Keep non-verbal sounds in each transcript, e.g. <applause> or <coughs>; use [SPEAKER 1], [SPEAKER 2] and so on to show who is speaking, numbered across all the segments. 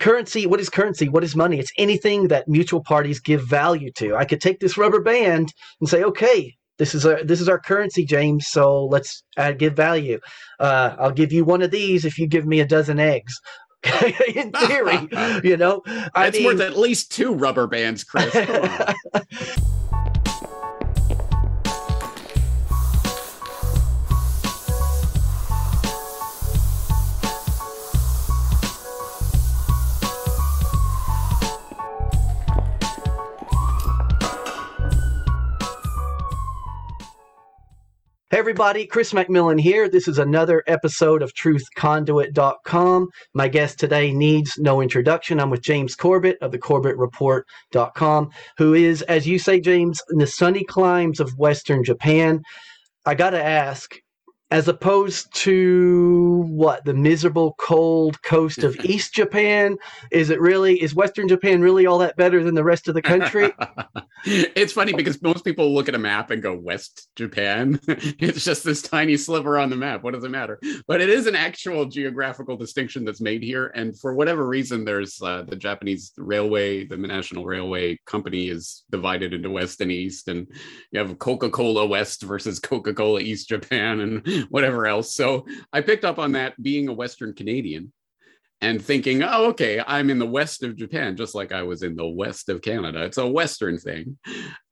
[SPEAKER 1] currency what is currency? What is money? It's anything that mutual parties give value to. I could take this rubber band and say okay this is a this is our currency james so let's add, give value. Uh, i'll give you one of these if you give me a dozen eggs. <laughs> In theory <laughs> you know?
[SPEAKER 2] It's mean, worth at least two rubber bands chris <laughs>
[SPEAKER 1] everybody, Chris McMillan here. This is another episode of truthconduit.com. My guest today needs no introduction. I'm with James Corbett of the CorbettReport.com, who is, as you say, James, in the sunny climes of Western Japan. I got to ask, as opposed to what the miserable cold coast of East Japan? Is it really is Western Japan really all that better than the rest of the country? <laughs>
[SPEAKER 2] it's funny because most people look at a map and go West Japan. <laughs> it's just this tiny sliver on the map. What does it matter? But it is an actual geographical distinction that's made here, and for whatever reason, there's uh, the Japanese railway, the National Railway Company is divided into West and East, and you have Coca-Cola West versus Coca-Cola East Japan, and <laughs> whatever else. So I picked up on that being a Western Canadian and thinking, oh, okay, I'm in the west of Japan, just like I was in the west of Canada. It's a Western thing.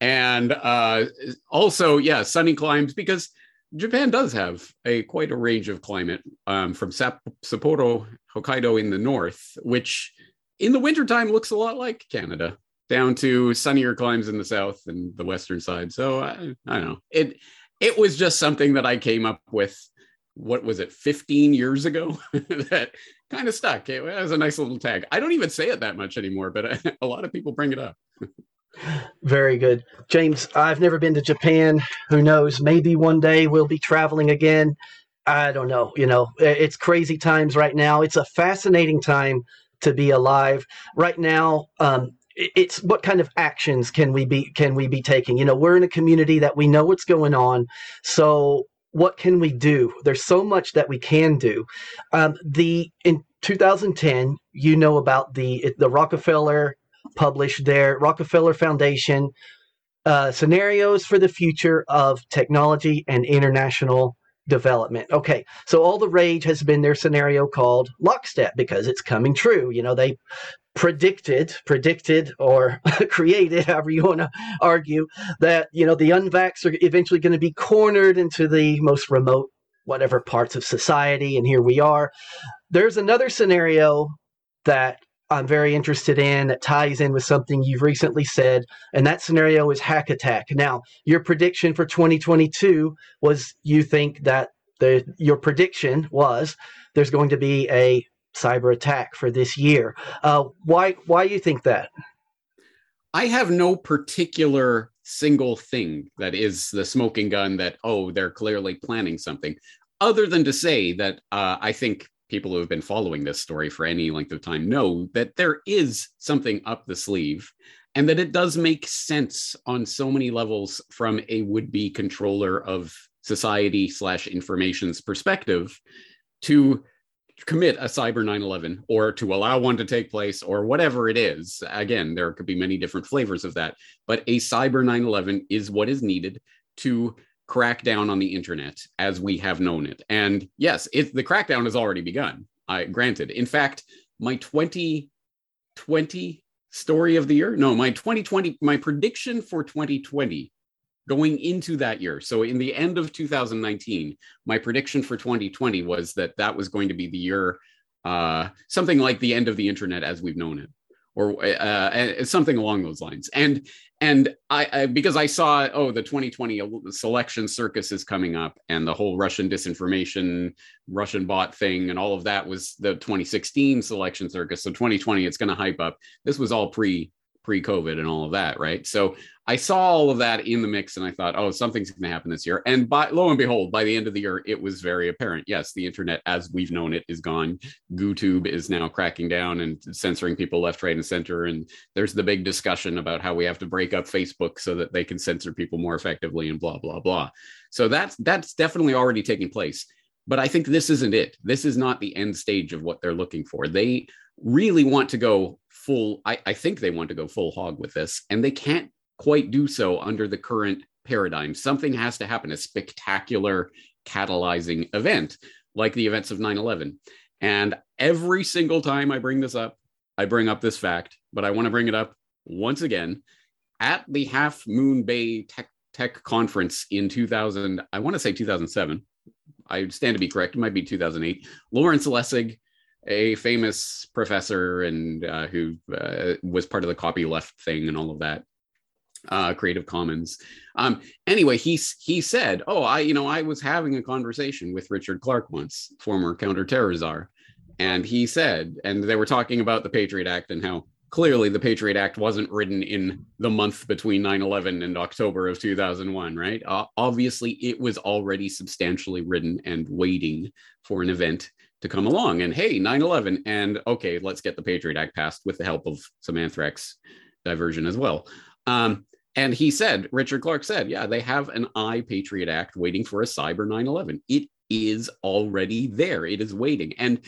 [SPEAKER 2] And uh, also, yeah, sunny climes because Japan does have a quite a range of climate um, from Sap- Sapporo, Hokkaido in the north, which in the wintertime looks a lot like Canada, down to sunnier climes in the south and the western side. So I, I don't know. It it was just something that I came up with. What was it, 15 years ago? <laughs> that kind of stuck. It was a nice little tag. I don't even say it that much anymore, but <laughs> a lot of people bring it up.
[SPEAKER 1] Very good. James, I've never been to Japan. Who knows? Maybe one day we'll be traveling again. I don't know. You know, it's crazy times right now. It's a fascinating time to be alive. Right now, um, it's what kind of actions can we be can we be taking you know we're in a community that we know what's going on so what can we do there's so much that we can do um, the in 2010 you know about the the rockefeller published their rockefeller foundation uh, scenarios for the future of technology and international development. Okay, so all the rage has been their scenario called lockstep because it's coming true. You know, they predicted, predicted, or <laughs> created, however you want to argue, that you know the unvax are eventually going to be cornered into the most remote, whatever parts of society, and here we are. There's another scenario that I'm very interested in that ties in with something you've recently said, and that scenario is hack attack. Now, your prediction for 2022 was you think that the your prediction was there's going to be a cyber attack for this year. Uh, why why do you think that?
[SPEAKER 2] I have no particular single thing that is the smoking gun that oh they're clearly planning something, other than to say that uh, I think people who have been following this story for any length of time know that there is something up the sleeve and that it does make sense on so many levels from a would-be controller of society slash information's perspective to commit a cyber 9-11 or to allow one to take place or whatever it is. Again there could be many different flavors of that but a cyber 9-11 is what is needed to crack down on the internet as we have known it. And yes it, the crackdown has already begun i granted. In fact my 2020 story of the year no my 2020 my prediction for 2020 going into that year. So in the end of 2019, my prediction for 2020 was that that was going to be the year, uh, something like the end of the internet as we've known it, or uh, something along those lines. And and I, I, because I saw oh the 2020 selection circus is coming up, and the whole Russian disinformation, Russian bot thing, and all of that was the 2016 selection circus. So 2020, it's going to hype up. This was all pre pre-COVID and all of that, right? So I saw all of that in the mix and I thought, oh, something's going to happen this year. And by lo and behold, by the end of the year, it was very apparent. Yes, the internet as we've known it is gone. GooTube is now cracking down and censoring people left, right, and center. And there's the big discussion about how we have to break up Facebook so that they can censor people more effectively and blah, blah, blah. So that's that's definitely already taking place. But I think this isn't it. This is not the end stage of what they're looking for. They really want to go full. I, I think they want to go full hog with this, and they can't quite do so under the current paradigm. Something has to happen, a spectacular catalyzing event like the events of 9 11. And every single time I bring this up, I bring up this fact, but I want to bring it up once again at the Half Moon Bay Tech, Tech Conference in 2000. I want to say 2007. I stand to be correct. It might be 2008. Lawrence Lessig, a famous professor and uh, who uh, was part of the copyleft thing and all of that, uh, Creative Commons. Um, anyway, he he said, "Oh, I you know I was having a conversation with Richard Clarke once, former counterterror czar, and he said, and they were talking about the Patriot Act and how clearly the Patriot Act wasn't written in the month between 9/11 and October of 2001, right? Uh, obviously, it was already substantially written and waiting for an event." To come along and hey, 9 11, and okay, let's get the Patriot Act passed with the help of some anthrax diversion as well. Um, and he said, Richard Clarke said, yeah, they have an I Patriot Act waiting for a cyber 9 11. It is already there, it is waiting. And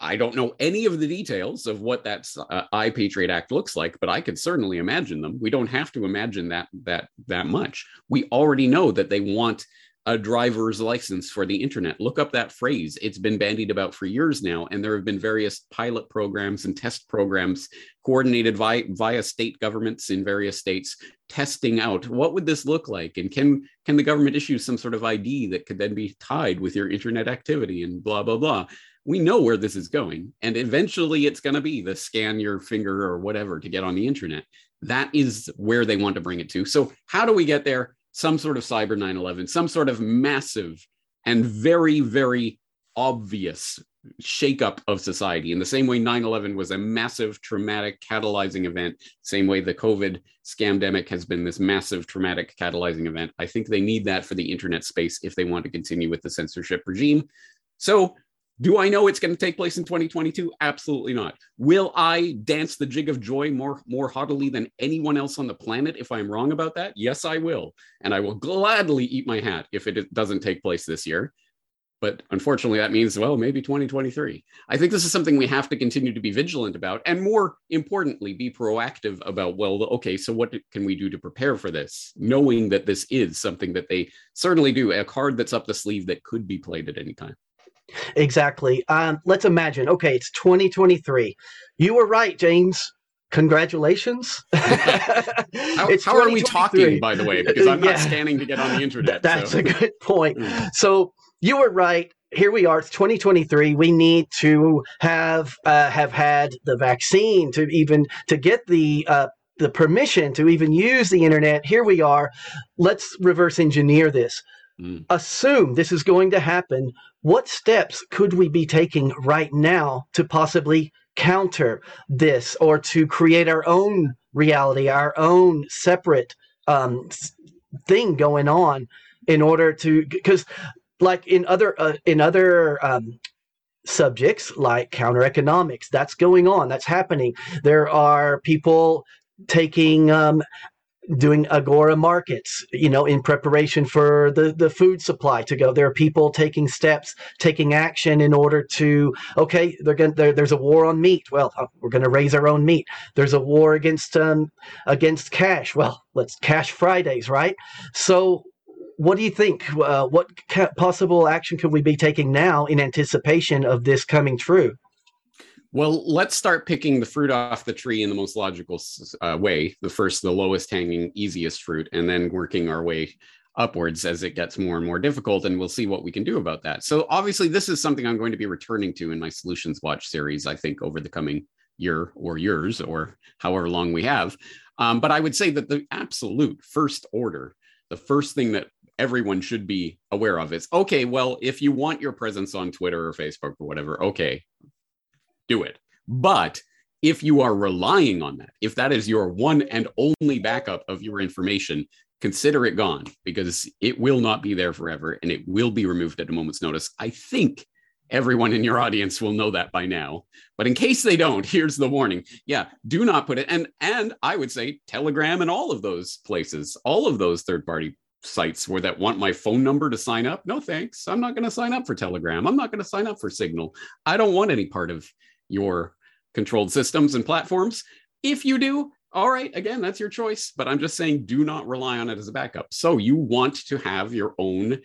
[SPEAKER 2] I don't know any of the details of what that uh, I Patriot Act looks like, but I could certainly imagine them. We don't have to imagine that that that much. We already know that they want a driver's license for the internet. Look up that phrase. It's been bandied about for years now, and there have been various pilot programs and test programs coordinated via, via state governments in various states testing out what would this look like and can can the government issue some sort of ID that could then be tied with your internet activity and blah blah blah. We know where this is going, and eventually it's going to be the scan your finger or whatever to get on the internet. That is where they want to bring it to. So how do we get there? Some sort of cyber 9 11, some sort of massive and very, very obvious shakeup of society. In the same way 9-11 was a massive traumatic catalyzing event same way the covid scamdemic has been this massive traumatic catalyzing event i think they need that for the internet space if they want to continue with the censorship regime. So do I know it's going to take place in 2022? Absolutely not. Will I dance the jig of joy more more haughtily than anyone else on the planet if I'm wrong about that? Yes, I will. And I will gladly eat my hat if it doesn't take place this year. But unfortunately, that means, well, maybe 2023. I think this is something we have to continue to be vigilant about. And more importantly, be proactive about, well, okay, so what can we do to prepare for this? Knowing that this is something that they certainly do, a card that's up the sleeve that could be played at any time.
[SPEAKER 1] Exactly. Um, let's imagine. Okay, it's 2023. You were right, James. Congratulations. <laughs>
[SPEAKER 2] how, how are we talking, by the way? Because I'm not scanning to get on the internet.
[SPEAKER 1] That's so. a good point. <laughs> Mm. So you were right. Here we are. It's 2023. We need to have uh, have had the vaccine to even to get the uh, the permission to even use the internet. Here we are. Let's reverse engineer this. Mm. Assume this is going to happen. What steps could we be taking right now to possibly counter this or to create our own reality, our own separate um, thing going on in order to because like in other uh, in other um, subjects like counter economics that's going on that's happening there are people taking um, doing agora markets you know in preparation for the the food supply to go. There are people taking steps taking action in order to okay they're going there's a war on meat. Well uh, we're going to raise our own meat. There's a war against um against cash. Well let's cash fridays right? So what do you think? Uh, what ca- possible action could we be taking now in anticipation of this coming true
[SPEAKER 2] well, let's start picking the fruit off the tree in the most logical uh, way. The first, the lowest hanging, easiest fruit, and then working our way upwards as it gets more and more difficult. And we'll see what we can do about that. So, obviously, this is something I'm going to be returning to in my Solutions Watch series, I think, over the coming year or years or however long we have. Um, but I would say that the absolute first order, the first thing that everyone should be aware of is okay, well, if you want your presence on Twitter or Facebook or whatever, okay, do it. But if you are relying on that, if that is your one and only backup of your information, consider it gone because it will not be there forever and it will be removed at a moment's notice. I think everyone in your audience will know that by now. But in case they don't, <laughs> here's the warning. Yeah, do not put it and and I would say Telegram and all of those places, all of those third-party sites where that want my phone number to sign up. No thanks. I'm not going to sign up for Telegram. I'm not going to sign up for Signal. I don't want any part of your controlled systems and platforms. If you do, all right, again, that's your choice. But I'm just saying, do not rely on it as a backup. So you want to have your own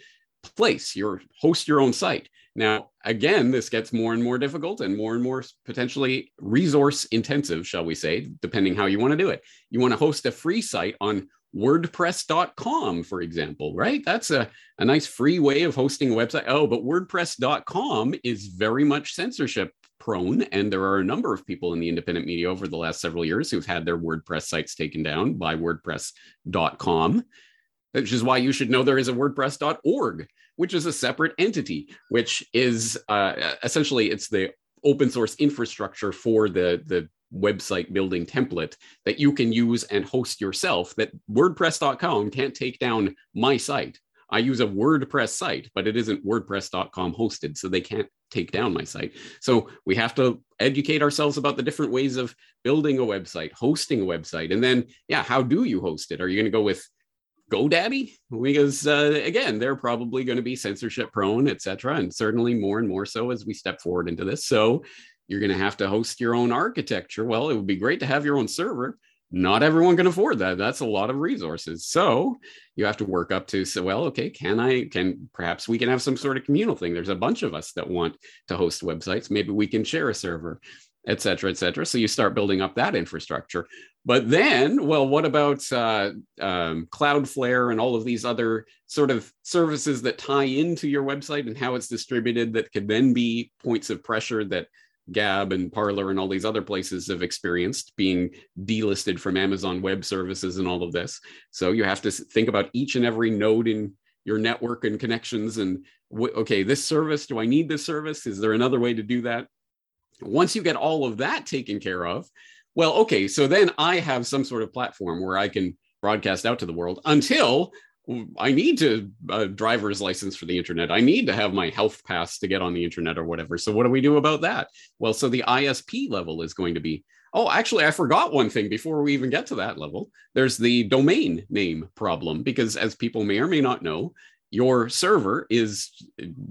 [SPEAKER 2] place, your host your own site. Now, again, this gets more and more difficult and more and more potentially resource intensive, shall we say, depending how you want to do it. You want to host a free site on WordPress.com, for example, right? That's a, a nice free way of hosting a website. Oh, but WordPress.com is very much censorship prone. And there are a number of people in the independent media over the last several years who've had their WordPress sites taken down by WordPress.com, which is why you should know there is a WordPress.org, which is a separate entity, which is uh, essentially it's the open source infrastructure for the, the website building template that you can use and host yourself that WordPress.com can't take down my site. I use a WordPress site, but it isn't WordPress.com hosted, so they can't take down my site. So we have to educate ourselves about the different ways of building a website, hosting a website, and then, yeah, how do you host it? Are you going to go with GoDaddy? Because uh, again, they're probably going to be censorship prone, et cetera, and certainly more and more so as we step forward into this. So you're going to have to host your own architecture. Well, it would be great to have your own server not everyone can afford that. That's a lot of resources. So you have to work up to so well okay can i can perhaps we can have some sort of communal thing. There's a bunch of us that want to host websites. Maybe we can share a server et cetera et cetera. So you start building up that infrastructure. But then well what about uh, um, cloudflare and all of these other sort of services that tie into your website and how it's distributed that could then be points of pressure that Gab and Parler and all these other places have experienced being delisted from Amazon Web Services and all of this. So you have to think about each and every node in your network and connections and okay, this service, do I need this service? Is there another way to do that? Once you get all of that taken care of, well, okay, so then I have some sort of platform where I can broadcast out to the world until I need to uh, driver's license for the internet. I need to have my health pass to get on the internet or whatever. So what do we do about that? Well, so the ISP level is going to be. Oh, actually, I forgot one thing before we even get to that level. There's the domain name problem because, as people may or may not know, your server is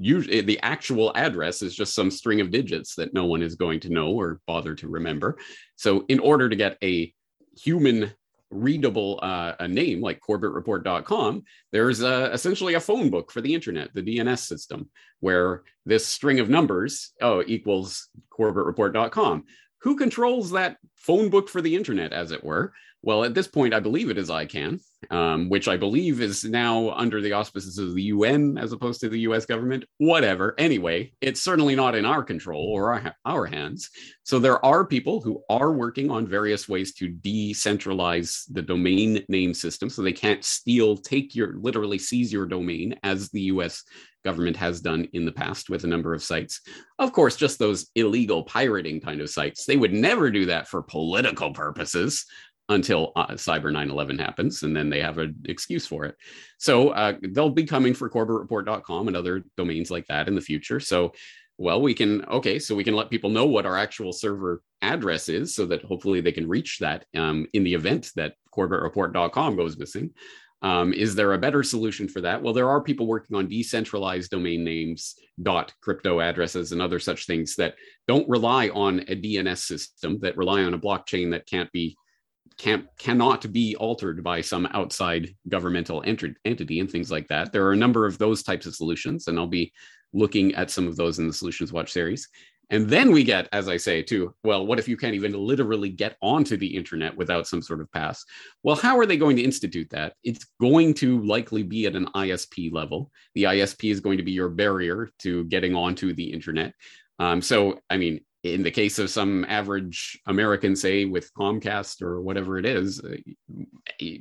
[SPEAKER 2] usually the actual address is just some string of digits that no one is going to know or bother to remember. So, in order to get a human readable uh, a name like corbettreport.com, there's uh, essentially a phone book for the internet, the DNS system, where this string of numbers oh, equals corbettreport.com. Who controls that phone book for the internet, as it were? Well, at this point, I believe it is ICANN, um, which I believe is now under the auspices of the UN as opposed to the US government. Whatever. Anyway, it's certainly not in our control or our, our hands. So there are people who are working on various ways to decentralize the domain name system so they can't steal, take your, literally seize your domain as the US government has done in the past with a number of sites. Of course, just those illegal pirating kind of sites. They would never do that for political purposes until uh, Cyber 9/11 happens, and then they have an excuse for it. So uh, they'll be coming for CorbettReport.com and other domains like that in the future. So, well, we can okay, so we can let people know what our actual server address is, so that hopefully they can reach that um, in the event that CorbettReport.com goes missing. Um, is there a better solution for that? Well, there are people working on decentralized domain names, dot crypto addresses, and other such things that don't rely on a DNS system, that rely on a blockchain that can't be can cannot be altered by some outside governmental ent- entity and things like that. There are a number of those types of solutions, and I'll be looking at some of those in the Solutions Watch series. And then we get, as I say, to, well, what if you can't even literally get onto the internet without some sort of pass? Well, how are they going to institute that? It's going to likely be at an ISP level. The ISP is going to be your barrier to getting onto the internet. Um, so, I mean, in the case of some average American, say with Comcast or whatever it is, uh,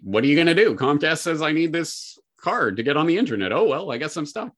[SPEAKER 2] what are you going to do? Comcast says, I need this card to get on the internet. Oh, well, I guess I'm stuck.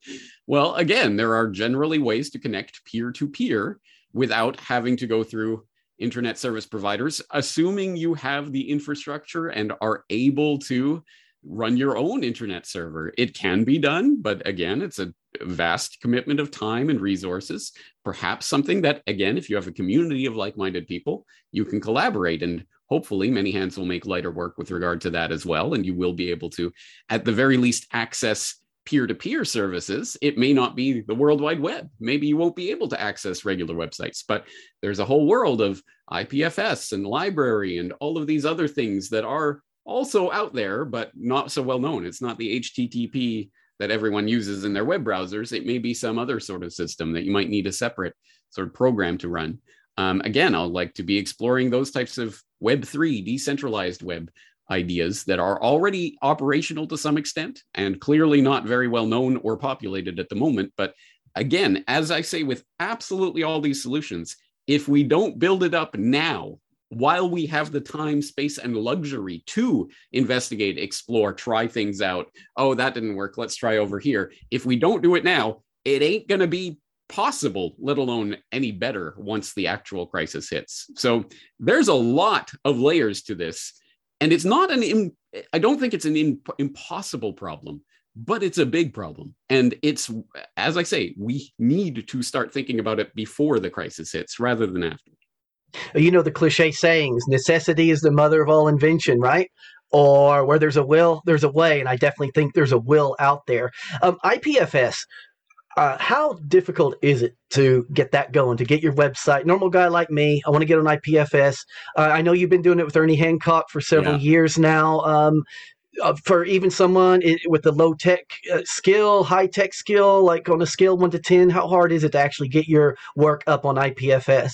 [SPEAKER 2] Well, again, there are generally ways to connect peer to peer without having to go through internet service providers, assuming you have the infrastructure and are able to run your own internet server. It can be done, but again, it's a vast commitment of time and resources. Perhaps something that, again, if you have a community of like minded people, you can collaborate. And hopefully, many hands will make lighter work with regard to that as well. And you will be able to, at the very least, access peer to peer services, it may not be the World Wide Web. Maybe you won't be able to access regular websites, but there's a whole world of IPFS and LBRY and all of these other things that are also out there, but not so well known. It's not the HTTP that everyone uses in their web browsers. It may be some other sort of system that you might need a separate sort of program to run. Um, again, I'll like to be exploring those types of Web3, decentralized web ideas that are already operational to some extent and clearly not very well known or populated at the moment. But again, as I say with absolutely all these solutions, if we don't build it up now, while we have the time, space, and luxury to investigate, explore, try things out, oh, that didn't work, let's try over here. If we don't do it now, it ain't going to be possible, let alone any better once the actual crisis hits. So there's a lot of layers to this and it's not an Im- i don't think it's an imp- impossible problem but it's a big problem and it's as i say we need to start thinking about it before the crisis hits rather than after
[SPEAKER 1] you know the cliche sayings necessity is the mother of all invention right? Or where there's a will there's a way and i definitely think there's a will out there. Um, ipfs uh, how difficult is it to get that going to get your website? Normal guy like me i want to get on ipfs uh, i know you've been doing it with ernie hancock for several yeah. years now um, uh, for even someone with a low tech uh, skill high tech skill like on a scale 1 to 10 how hard is it to actually get your work up on ipfs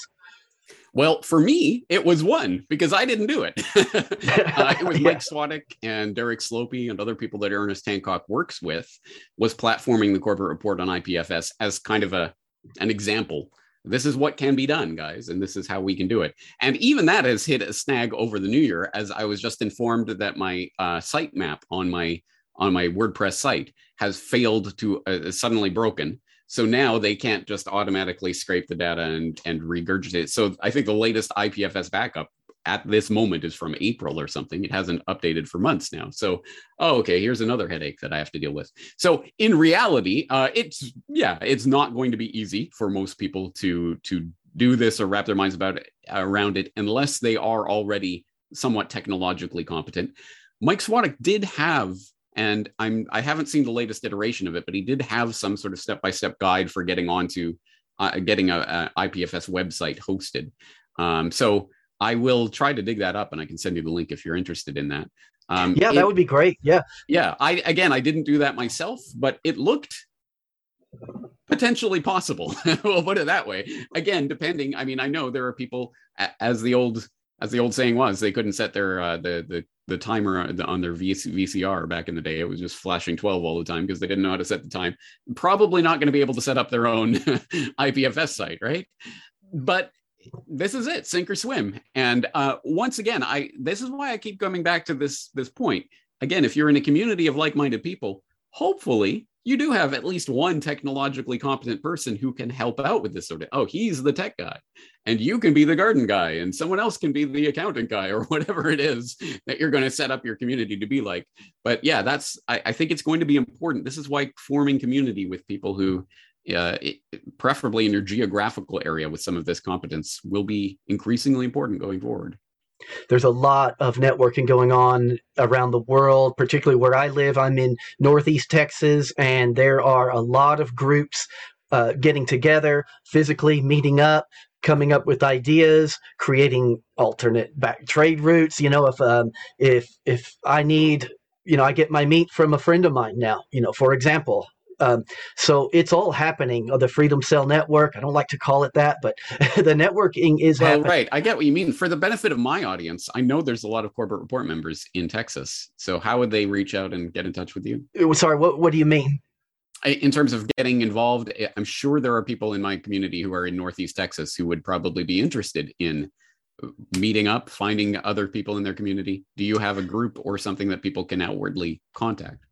[SPEAKER 2] well, for me, it was one because I didn't do it. <laughs> uh, it was yeah. Mike Swadek and Derek Slopey and other people that Ernest Hancock works with was platforming the Corbett Report on IPFS as kind of a an example. This is what can be done, guys, and this is how we can do it. And even that has hit a snag over the new year, as I was just informed that my uh, site map on my on my WordPress site has failed to uh, suddenly broken so now they can't just automatically scrape the data and, and regurgitate. It. So I think the latest IPFS backup at this moment is from April or something. It hasn't updated for months now. So, oh, okay, here's another headache that I have to deal with. So, in reality, uh, it's yeah, it's not going to be easy for most people to to do this or wrap their minds about it, around it unless they are already somewhat technologically competent. Mike Swadek did have and I'm I haven't seen the latest iteration of it, but he did have some sort of step by step guide for getting onto uh, getting a, a, IPFS website hosted. Um, so I will try to dig that up, and I can send you the link if you're interested in that.
[SPEAKER 1] Um, yeah, that would be great. Yeah,
[SPEAKER 2] yeah. I again, I didn't do that myself, but it looked potentially possible. <laughs> we'll put it that way. Again, depending. I mean, I know there are people, as the old as the old saying was, they couldn't set their uh, the the the timer on their VCR back in the day. It was just flashing 12 all the time because they didn't know how to set the time. Probably not going to be able to set up their own <laughs> IPFS site, right? But this is it, sink or swim. And uh, once again, I this is why I keep coming back to this this point. Again, if you're in a community of like-minded people, hopefully you do have at least one technologically competent person who can help out with this sort of oh he's the tech guy and you can be the garden guy and someone else can be the accountant guy or <laughs> whatever it is that you're going to set up your community to be like. But yeah that's I, I think it's going to be important. This is why forming community with people who uh, preferably in your geographical area with some of this competence will be increasingly important going forward
[SPEAKER 1] there's a lot of networking going on around the world, particularly where I live. I'm in Northeast Texas, and there are a lot of groups uh, getting together, physically meeting up, coming up with ideas, creating alternate back trade routes. You know, if um, if if I need, you know, I get my meat from a friend of mine now. You know, for example, um, so it's all happening. Oh, the Freedom Cell Network. I don't like to call it that, but <laughs> the networking is well, happening.
[SPEAKER 2] Right. I get what you mean. For the benefit of my audience, I know there's a lot of Corbett Report members in Texas. So how would they reach out and get in touch with you?
[SPEAKER 1] Uh, sorry, what, what do you mean?
[SPEAKER 2] in terms of getting involved, I'm sure there are people in my community who are in Northeast Texas who would probably be interested in uh, meeting up, finding other people in their community. Do you have a group or something that people can outwardly contact?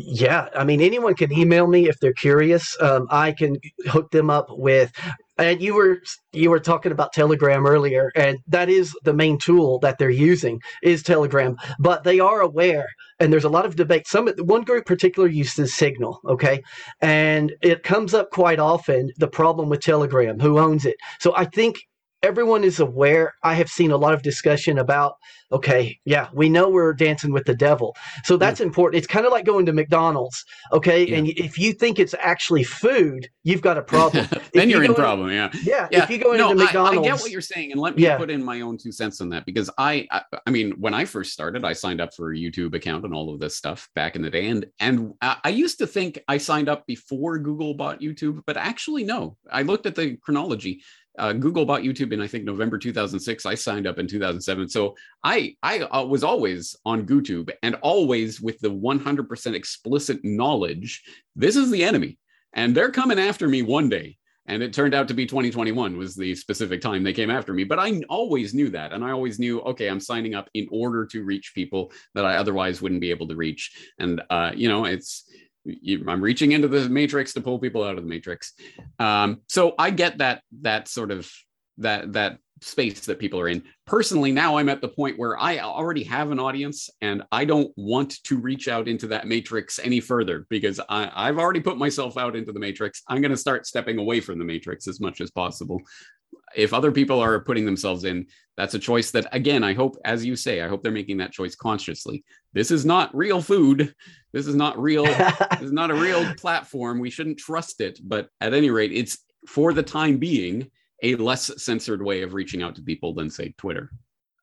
[SPEAKER 1] Yeah, I mean, anyone can email me if they're curious. Um, I can hook them up with. And you were you were talking about Telegram earlier, and that is the main tool that they're using is Telegram. But they are aware, and there's a lot of debate. Some one group particular uses Signal, okay, and it comes up quite often. The problem with Telegram, who owns it? So I think everyone is aware. I have seen a lot of discussion about, okay, yeah, we know we're dancing with the devil. So hmm. that's yeah. important. It's kind of like going to McDonald's, okay? Yeah. And if you think it's actually food, you've got a problem. <laughs>
[SPEAKER 2] then you're you in problem, yeah.
[SPEAKER 1] yeah. Yeah. If you go into McDonald's.
[SPEAKER 2] I, I, get what you're saying. And let me put in my own two cents on that because I, I, I, mean, when I first started, I signed up for a YouTube account and all of this stuff back in the day. And, and I used to think I signed up before Google bought YouTube, but actually, no. I looked at the chronology uh, Google bought YouTube in I think November 2006. I signed up in 2007, so I I uh, was always on YouTube and always with the 100% explicit knowledge this is the enemy and they're coming after me one day. And it turned out to be 2021 was the specific time they came after me. But I always knew that, and I always knew okay, I'm signing up in order to reach people that I otherwise wouldn't be able to reach. And uh, you know, it's I'm reaching into the matrix to pull people out of the matrix. Um, so I get that that sort of that that space that people are in. Personally, now I'm at the point where I already have an audience and I don't want to reach out into that matrix any further because I, I've already put myself out into the matrix. I'm going to start stepping away from the matrix as much as possible if other people are putting themselves in, that's a choice that, again, I hope, as you say, I hope they're making that choice consciously. This is not real food. This is not real. <laughs> this is not a real platform. We shouldn't trust it. But at any rate, it's for the time being a less censored way of reaching out to people than, say, Twitter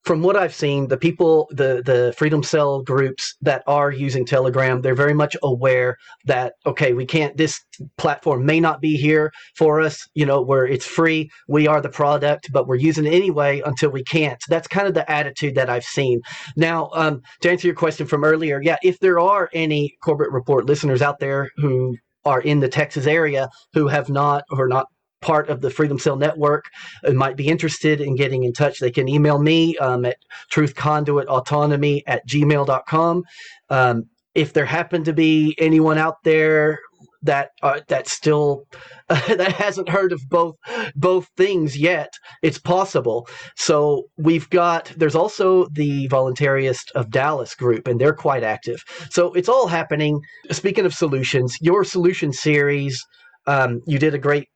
[SPEAKER 1] from what I've seen, the people, the the Freedom Cell groups that are using Telegram, they're very much aware that okay, we can't. This platform may not be here for us, you know, where it's free. We are the product, but we're using it anyway until we can't. That's kind of the attitude that I've seen. Now, um, to answer your question from earlier, yeah, if there are any Corbett Report listeners out there who are in the Texas area who have not or not part of the Freedom Cell Network and might be interested in getting in touch, they can email me um, at truthconduitautonomy at gmail.com. Um, if there happen to be anyone out there that uh, that still uh, <laughs> that hasn't heard of both both things yet it's possible. So we've got there's also the voluntarist of dallas group and they're quite active. So it's all happening. Speaking of solutions your solution series um, you did a great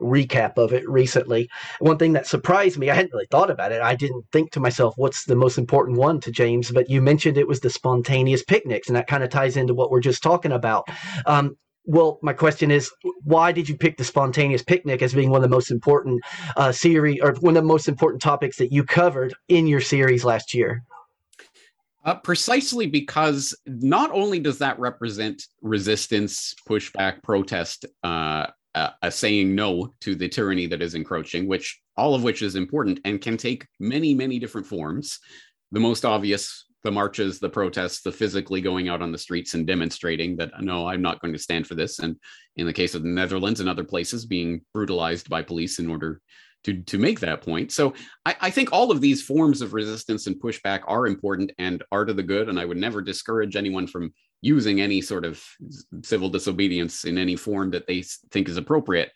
[SPEAKER 1] recap of it recently. One thing that surprised me, I hadn't really thought about it. I didn't think to myself, what's the most important one to James? But you mentioned it was the spontaneous picnics, and that kind of ties into what we're just talking about. Um, well, my question is, why did you pick the spontaneous picnic as being one of the most important uh, series or one of the most important topics that you covered in your series last year?
[SPEAKER 2] Uh, precisely because not only does that represent resistance, pushback, protest, uh, uh, a saying no to the tyranny that is encroaching, which all of which is important and can take many, many different forms. The most obvious, the marches, the protests, the physically going out on the streets and demonstrating that no, I'm not going to stand for this. And in the case of the Netherlands and other places, being brutalized by police in order to to make that point. So I, I, think all of these forms of resistance and pushback are important and are to the good. And I would never discourage anyone from using any sort of civil disobedience in any form that they think is appropriate.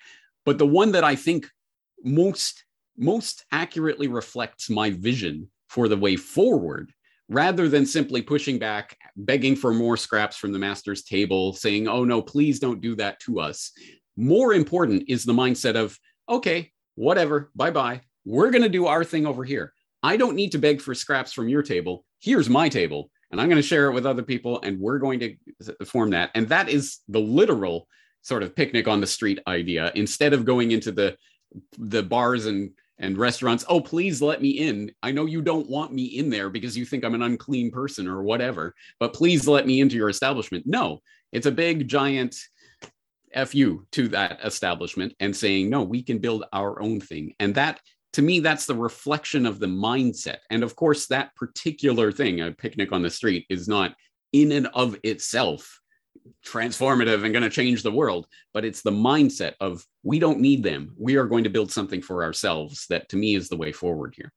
[SPEAKER 2] But the one that I think most most accurately reflects my vision for the way forward rather than simply pushing back, begging for more scraps from the master's table, saying, oh no, please don't do that to us. More important is the mindset of, okay, whatever, bye bye. We're going to do our thing over here. I don't need to beg for scraps from your table. Here's my table, and I'm going to share it with other people, and we're going to form that. And that is the literal sort of picnic on the street idea. Instead of going into the the bars and and restaurants, oh please let me in. I know you don't want me in there because you think I'm an unclean person or whatever, but please let me into your establishment. No, it's a big giant fu to that establishment and saying no we can build our own thing. And that to me that's the reflection of the mindset. And of course that particular thing a picnic on the street is not in and of itself transformative and going to change the world but it's the mindset of we don't need them. We are going to build something for ourselves that to me is the way forward here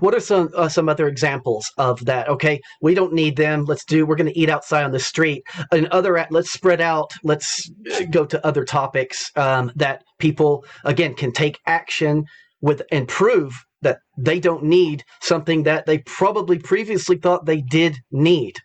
[SPEAKER 1] what are some uh, some other examples of that? Okay, we don't need them. Let's do. We're going to eat outside on the street. And other, let's spread out. Let's uh, go to other topics um, that people again can take action with and prove that they don't need something that they probably previously thought they did need.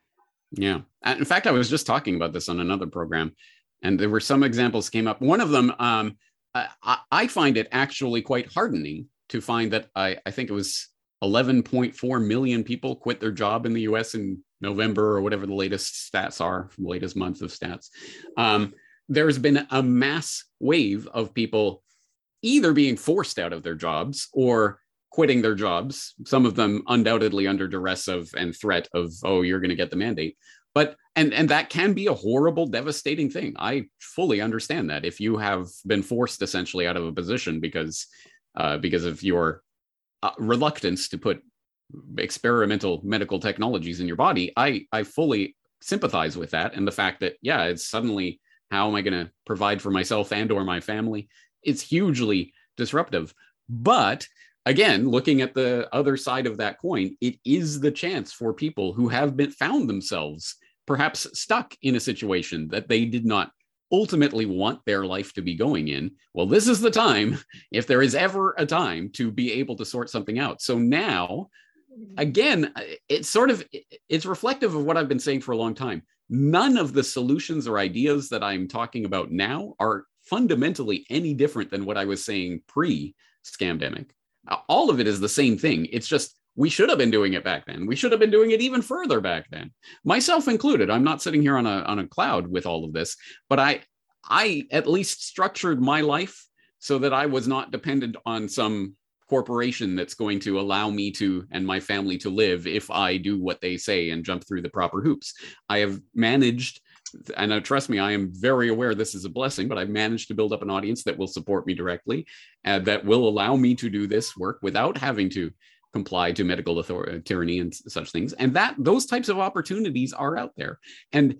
[SPEAKER 2] Yeah, in fact, I was just talking about this on another program, and there were some examples came up. One of them, um, I, I find it actually quite hardening to find that I, I think it was 11.4 million people quit their job in the US in November or whatever the latest stats are from the latest month of stats. Um, there's been a mass wave of people either being forced out of their jobs or quitting their jobs, some of them undoubtedly under duress of and threat of, oh, you're going to get the mandate. But and and that can be a horrible, devastating thing. I fully understand that if you have been forced essentially out of a position because uh, because of your uh, reluctance to put experimental medical technologies in your body, I I fully sympathize with that and the fact that yeah, it's suddenly how am I going to provide for myself and or my family? It's hugely disruptive. But again, looking at the other side of that coin, it is the chance for people who have been found themselves perhaps stuck in a situation that they did not ultimately want their life to be going in. Well, this is the time, if there is ever a time, to be able to sort something out. So now, again, it's sort of it's reflective of what I've been saying for a long time. None of the solutions or ideas that I'm talking about now are fundamentally any different than what I was saying pre scamdemic all of it is the same thing. It's just we should have been doing it back then. We should have been doing it even further back then, myself included. I'm not sitting here on a on a cloud with all of this, but I I at least structured my life so that I was not dependent on some corporation that's going to allow me to and my family to live if I do what they say and jump through the proper hoops. I have managed and uh, trust me, I am very aware this is a blessing, but I've managed to build up an audience that will support me directly, and that will allow me to do this work without having to comply to medical authority, tyranny and such things. And that those types of opportunities are out there. And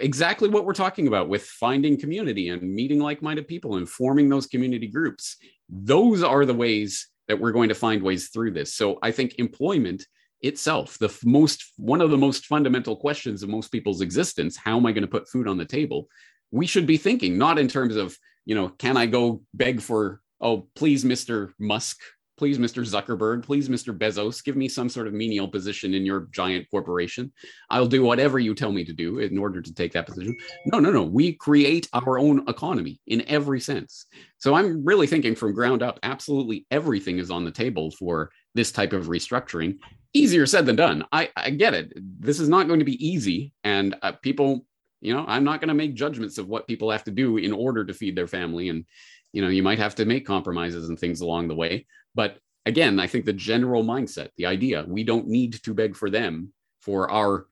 [SPEAKER 2] exactly what we're talking about with finding community and meeting like-minded people and forming those community groups. Those are the ways that we're going to find ways through this. So I think employment itself the most one of the most fundamental questions of most people's existence how am i going to put food on the table we should be thinking not in terms of you know can i go beg for oh please mr musk please mr zuckerberg please mr bezos give me some sort of menial position in your giant corporation i'll do whatever you tell me to do in order to take that position no no no we create our own economy in every sense so i'm really thinking from ground up absolutely everything is on the table for this type of restructuring easier said than done. I, I get it. This is not going to be easy. And uh, people, you know, I'm not going to make judgments of what people have to do in order to feed their family. And, you know, you might have to make compromises and things along the way. But again, I think the general mindset, the idea, we don't need to beg for them for our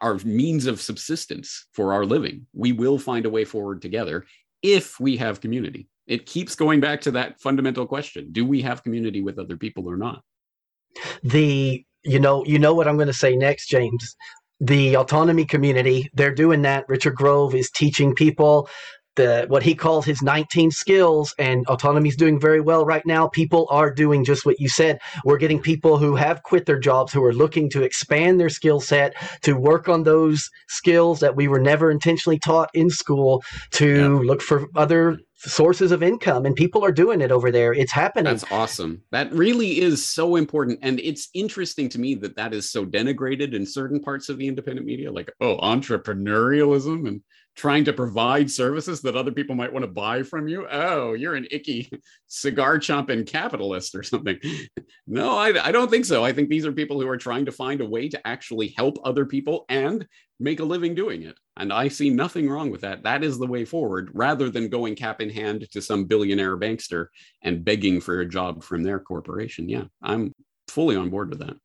[SPEAKER 2] our means of subsistence for our living. We will find a way forward together if we have community. It keeps going back to that fundamental question. Do we have community with other people or not?
[SPEAKER 1] The you know, you know what I'm going to say next, James. The autonomy community, they're doing that. Richard Grove is teaching people the what he calls his 19 skills and autonomy is doing very well right now. People are doing just what you said. We're getting people who have quit their jobs who are looking to expand their skill set to work on those skills that we were never intentionally taught in school to yeah. look for other sources of income and people are doing it over there. It's happening.
[SPEAKER 2] That's awesome. That really is so important and it's interesting to me that that is so denigrated in certain parts of the independent media like oh entrepreneurialism and trying to provide services that other people might want to buy from you. Oh, you're an icky cigar chomping capitalist or something. no, I, I, don't think so. I think these are people who are trying to find a way to actually help other people and make a living doing it. And I see nothing wrong with that. That is the way forward rather than going cap in hand to some billionaire bankster and begging for a job from their corporation. Yeah, I'm fully on board with that.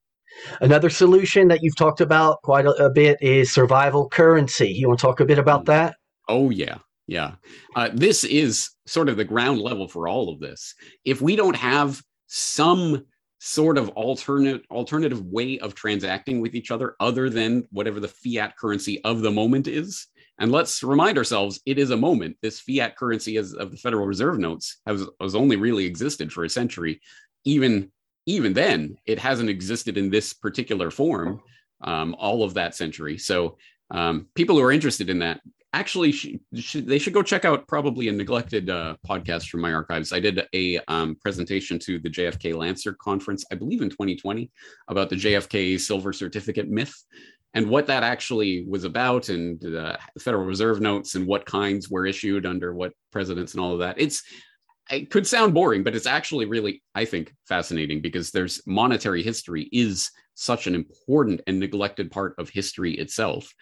[SPEAKER 1] Another solution that you've talked about quite a, a bit is survival currency. You want to talk a bit about that?
[SPEAKER 2] Oh, yeah. Yeah. Uh, this is sort of the ground level for all of this. If we don't have some sort of alternate alternative way of transacting with each other other than whatever the fiat currency of the moment is and let's remind ourselves it is a moment this fiat currency as of the federal reserve notes has, has only really existed for a century even even then, it hasn't existed in this particular form um, all of that century. So um, people who are interested in that actually sh- sh- they should go check out probably a neglected uh, podcast from my archives. I did a um, presentation to the JFK Lancer conference, I believe in 2020, about the JFK silver certificate myth and what that actually was about and the Federal Reserve notes and what kinds were issued under what presidents and all of that. It's it could sound boring, but it's actually really, I think, fascinating because there's monetary history is such an important and neglected part of history itself.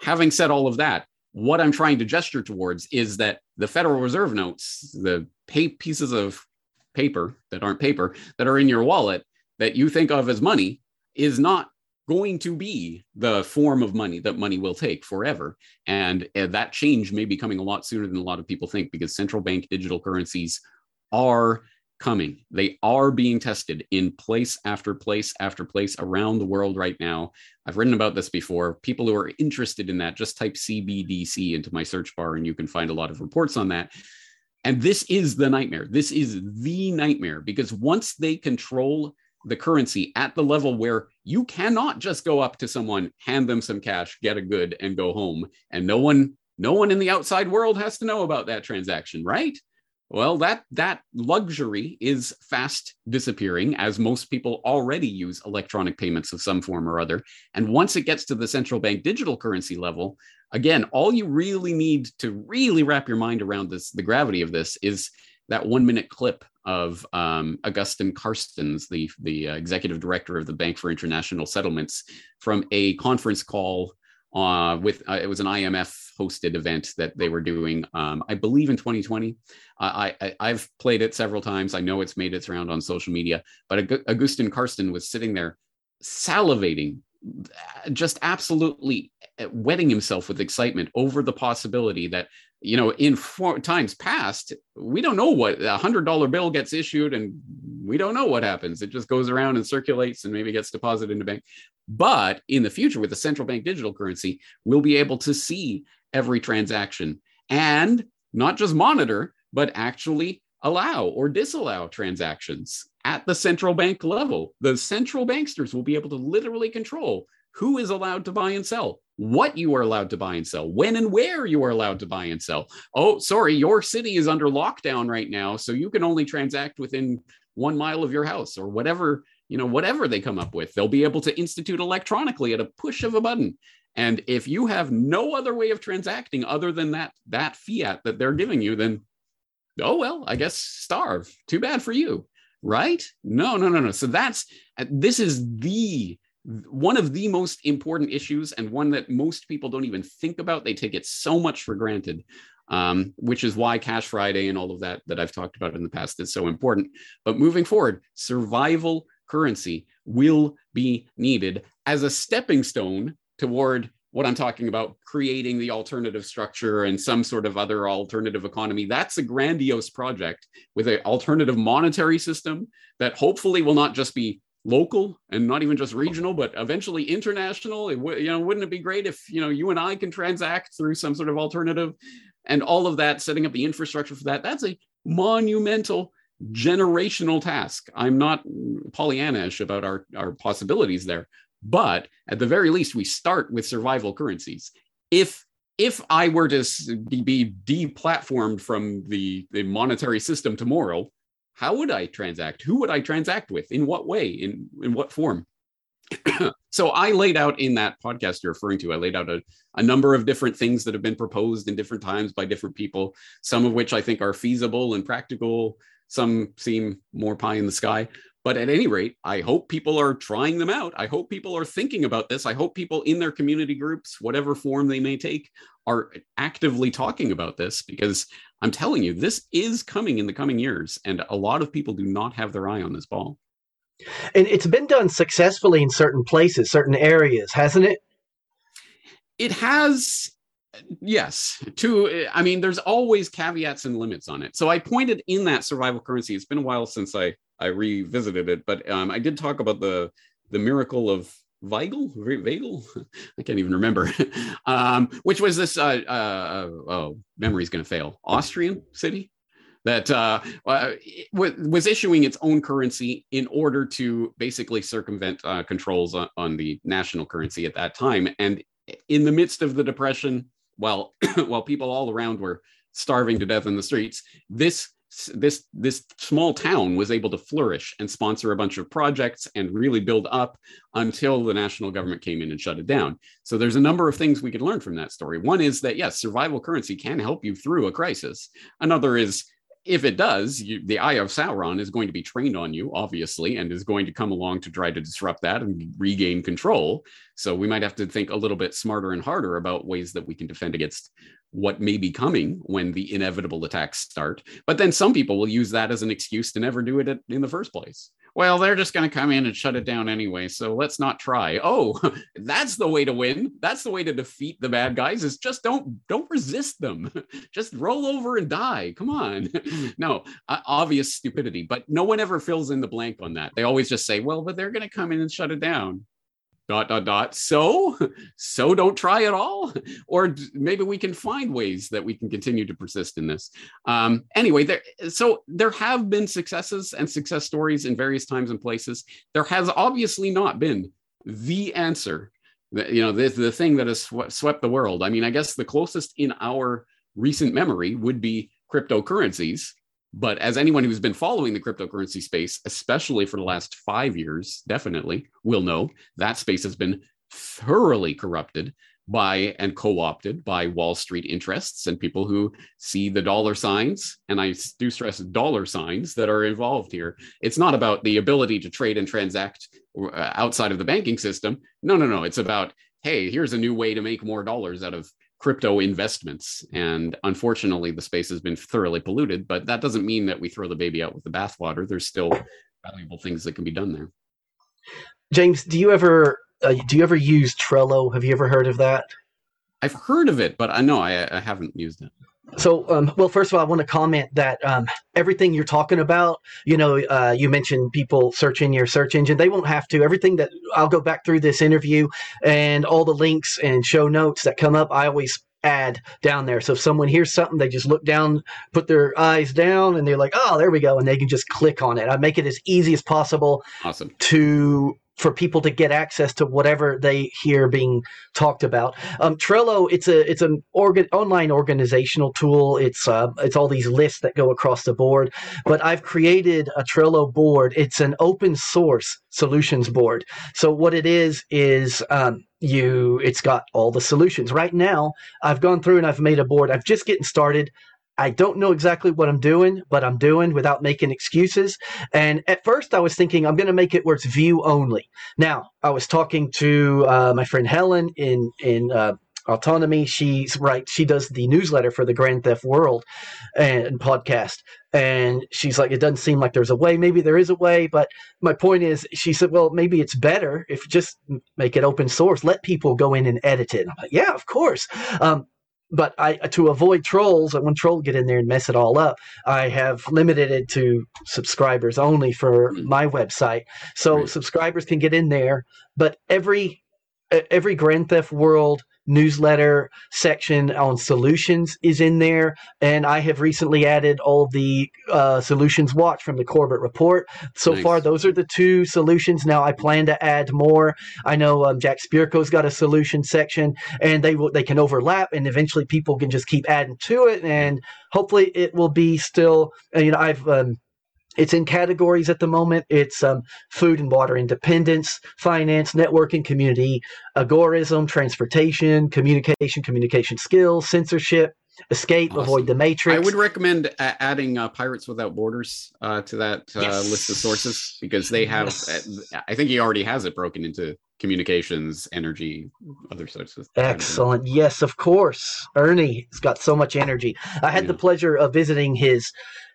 [SPEAKER 2] Having said all of that, what I'm trying to gesture towards is that the Federal Reserve notes, the pieces of paper that aren't paper that are in your wallet that you think of as money is not going to be the form of money that money will take forever. And uh, that change may be coming a lot sooner than a lot of people think because central bank digital currencies are coming. They are being tested in place after place after place around the world right now. I've written about this before. People who are interested in that, just type CBDC into my search bar and you can find a lot of reports on that. And this is the nightmare. This is the nightmare because once they control the currency at the level where you cannot just go up to someone, hand them some cash, get a good, and go home, and no one, no one in the outside world has to know about that transaction, right? Well, that that luxury is fast disappearing as most people already use electronic payments of some form or other. And once it gets to the central bank digital currency level, again, all you really need to really wrap your mind around this, the gravity of this is that one minute clip of um, Agustin Carstens, the, the uh, executive director of the Bank for International Settlements, from a conference call uh, with uh, it was an IMF hosted event that they were doing, um, I believe in 2020. I, I have played it several times. I know it's made its round on social media, but Agustin Carstens was sitting there salivating, just absolutely wetting himself with excitement over the possibility that you know in four, times past we don't know what a hundred dollar bill gets issued and we don't know what happens it just goes around and circulates and maybe gets deposited in the bank but in the future, with the central bank digital currency, we'll be able to see every transaction and not just monitor, but actually allow or disallow transactions at the central bank level. The central banksters will be able to literally control who is allowed to buy and sell, what you are allowed to buy and sell, when and where you are allowed to buy and sell. Oh, sorry, your city is under lockdown right now, so you can only transact within one mile of your house or whatever you know, whatever they come up with, they'll be able to institute electronically at a push of a button. And if you have no other way of transacting other than that that fiat that they're giving you, then oh well, I guess starve. Too bad for you, right? No, no, no, no. So that's uh, this is the one of the most important issues and one that most people don't even think about. They take it so much for granted. Um, which is why Cash Friday and all of that that I've talked about in the past is so important. But moving forward, survival currency will be needed as a stepping stone toward what I'm talking about, creating the alternative structure and some sort of other alternative economy. That's a grandiose project with an alternative monetary system that hopefully will not just be local and not even just regional, but eventually international. It w- you know, wouldn't it be great if you know you and I can transact through some sort of alternative, and all of that, setting up the infrastructure for that. That's a monumental generational task. I'm not Pollyannish about our, our possibilities there, but at the very least, we start with survival currencies. If if I were to be deplatformed from the, the monetary system tomorrow, how would I transact? Who would I transact with? In what way? In in what form? <clears throat> so I laid out in that podcast you're referring to, I laid out a, a number of different things that have been proposed in different times by different people, some of which I think are feasible and practical, some seem more pie in the sky. But at any rate, I hope people are trying them out. I hope people are thinking about this. I hope people in their community groups, whatever form they may take, are actively talking about this because I'm telling you, this is coming in the coming years. And a lot of people do not have their eye on this ball.
[SPEAKER 1] And it's been done successfully in certain places, certain areas, hasn't it?
[SPEAKER 2] It has yes to i mean there's always caveats and limits on it so i pointed in that survival currency it's been a while since i i revisited it but um, i did talk about the the miracle of Weigel, Weigel, <laughs> I can't even remember, <laughs> um, which was this, uh, uh, oh, memory's going to fail, Austrian city? That uh, uh, was issuing its own currency in order to basically circumvent uh, controls on, on, the national currency at that time. And in the midst of the depression, while <coughs> while people all around were starving to death in the streets, this this this small town was able to flourish and sponsor a bunch of projects and really build up until the national government came in and shut it down. So there's a number of things we could learn from that story. One is that yes, survival currency can help you through a crisis. Another is if it does, you, the Eye of Sauron is going to be trained on you, obviously, and is going to come along to try to disrupt that and regain control. So we might have to think a little bit smarter and harder about ways that we can defend against what may be coming when the inevitable attacks start. But then some people will use that as an excuse to never do it in the first place well, they're just going to come in and shut it down anyway. So let's not try. Oh, <laughs> that's the way to win. That's the way to defeat the bad guys is just don't don't resist them. <laughs> Just roll over and die. Come on. <laughs> No, obvious stupidity, but no one ever fills in the blank on that. They always just say, well, but they're going to come in and shut it down dot dot dot. So so don't try at all. Or maybe we can find ways that we can continue to persist in this. Um anyway there so there have been successes and success stories in various times and places. There has obviously not been the answer. You know the, the thing that has sw- swept the world. I mean i guess the closest in our recent memory would be cryptocurrencies but as anyone who's been following the cryptocurrency space, especially for the last five years, definitely will know that space has been thoroughly corrupted by and co-opted by Wall Street interests and people who see the dollar signs. And I do stress dollar signs that are involved here. It's not about the ability to trade and transact uh, outside of the banking system. No, no, no. It's about, hey, here's a new way to make more dollars out of crypto investments. And unfortunately, the space has been thoroughly polluted, but that doesn't mean that we throw the baby out with the bathwater. There's still valuable things that can be done there.
[SPEAKER 1] James, do you ever uh, do you ever use Trello? Have you ever heard of that?
[SPEAKER 2] I've heard of it, but I know I, I haven't used it.
[SPEAKER 1] So, um, well, first of all, I want to comment that um, everything you're talking about, you know, uh, you mentioned people searching your search engine. They won't have to. Everything that I'll go back through this interview and all the links and show notes that come up, I always add down there. So if someone hears something, they just look down, put their eyes down, and they're like, "Oh, there we go," and they can just click on it. I make it as easy as possible
[SPEAKER 2] awesome.
[SPEAKER 1] to for people to get access to whatever they hear being talked about. Um, Trello, it's a it's an organ, online organizational tool. It's uh, it's all these lists that go across the board. But I've created a Trello board. It's an open source solutions board. So what it is is um, you it's got all the solutions. Right now, I've gone through and I've made a board. I've just getting started. I don't know exactly what I'm doing, but I'm doing without making excuses. And at first, I was thinking I'm going to make it where it's view only. Now, I was talking to uh, my friend Helen in in uh, autonomy. She's right. She does the newsletter for the Grand Theft World and podcast. And she's like, it doesn't seem like there's a way. Maybe there is a way. But my point is, she said, well, maybe it's better if just make it open source. Let people go in and edit it. I'm like, yeah, of course. Um, but I to avoid trolls, and when trolls get in there and mess it all up, I have limited it to subscribers only for hmm. my website. So right. subscribers can get in there, but every every Grand Theft World newsletter section on solutions is in there. And I have recently added all the uh, solutions watch from the Corbett report. So nice. far, those are the two solutions. Now I plan to add more. I know um, Jack Spirko's got a solution section and they will, they can overlap and eventually people can just keep adding to it. And hopefully it will be still, you know, I've, um, it's in categories at the moment. It's um, food and water independence, finance, networking, community, agorism, transportation, communication, communication skills, censorship, escape, awesome. avoid the matrix.
[SPEAKER 2] I would recommend uh, adding uh, Pirates Without Borders uh, to that uh, yes. list of sources because they have. Yes. Uh, I think he already has it broken into communications, energy, other sorts of.
[SPEAKER 1] Excellent. Yes, of course. Ernie has got so much energy. I had yeah. the pleasure of visiting his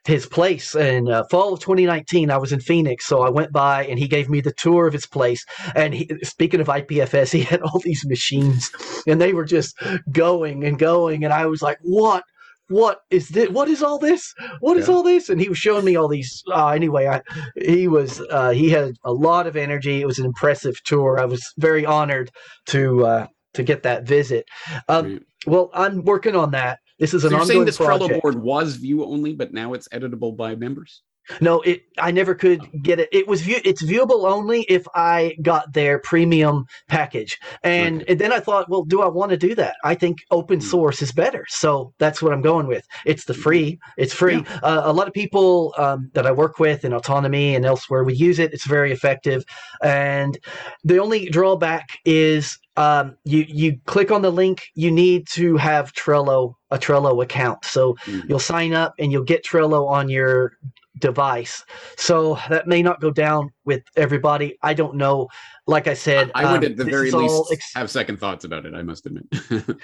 [SPEAKER 1] his place. In uh, fall of 2019 i was in phoenix so i went by and he gave me the tour of his place. And he, speaking of ipfs <laughs> he had all these machines and they were just going and going. And i was like what? What is this what is all this? What is yeah. all this? And he was showing me all these uh, anyway I, he was uh, he had a lot of energy. It was an impressive tour. I was very honored to uh, to get that visit. Um, well i'm working on that this is so an
[SPEAKER 2] you're
[SPEAKER 1] ongoing
[SPEAKER 2] saying this
[SPEAKER 1] project.
[SPEAKER 2] Trello board was view only, but now it's editable by members.
[SPEAKER 1] No, it. I never could get it. It was view. It's viewable only if I got their premium package, and,
[SPEAKER 2] Okay.
[SPEAKER 1] and then I thought, well, do I want to do that? I think open
[SPEAKER 2] Mm.
[SPEAKER 1] source is better, so that's what I'm going with. It's the free. It's free.
[SPEAKER 2] Yeah.
[SPEAKER 1] Uh, a lot of people um, that I work with in autonomy and elsewhere, we use it. It's very effective, and the only drawback is um, you you click on the link. You need to have Trello a Trello account, so
[SPEAKER 2] Mm.
[SPEAKER 1] you'll sign up and you'll get Trello on your device. So that may not go down with everybody. I don't know. Like I said,
[SPEAKER 2] I would
[SPEAKER 1] um,
[SPEAKER 2] at the very least
[SPEAKER 1] ex-
[SPEAKER 2] have second thoughts about it. I must admit.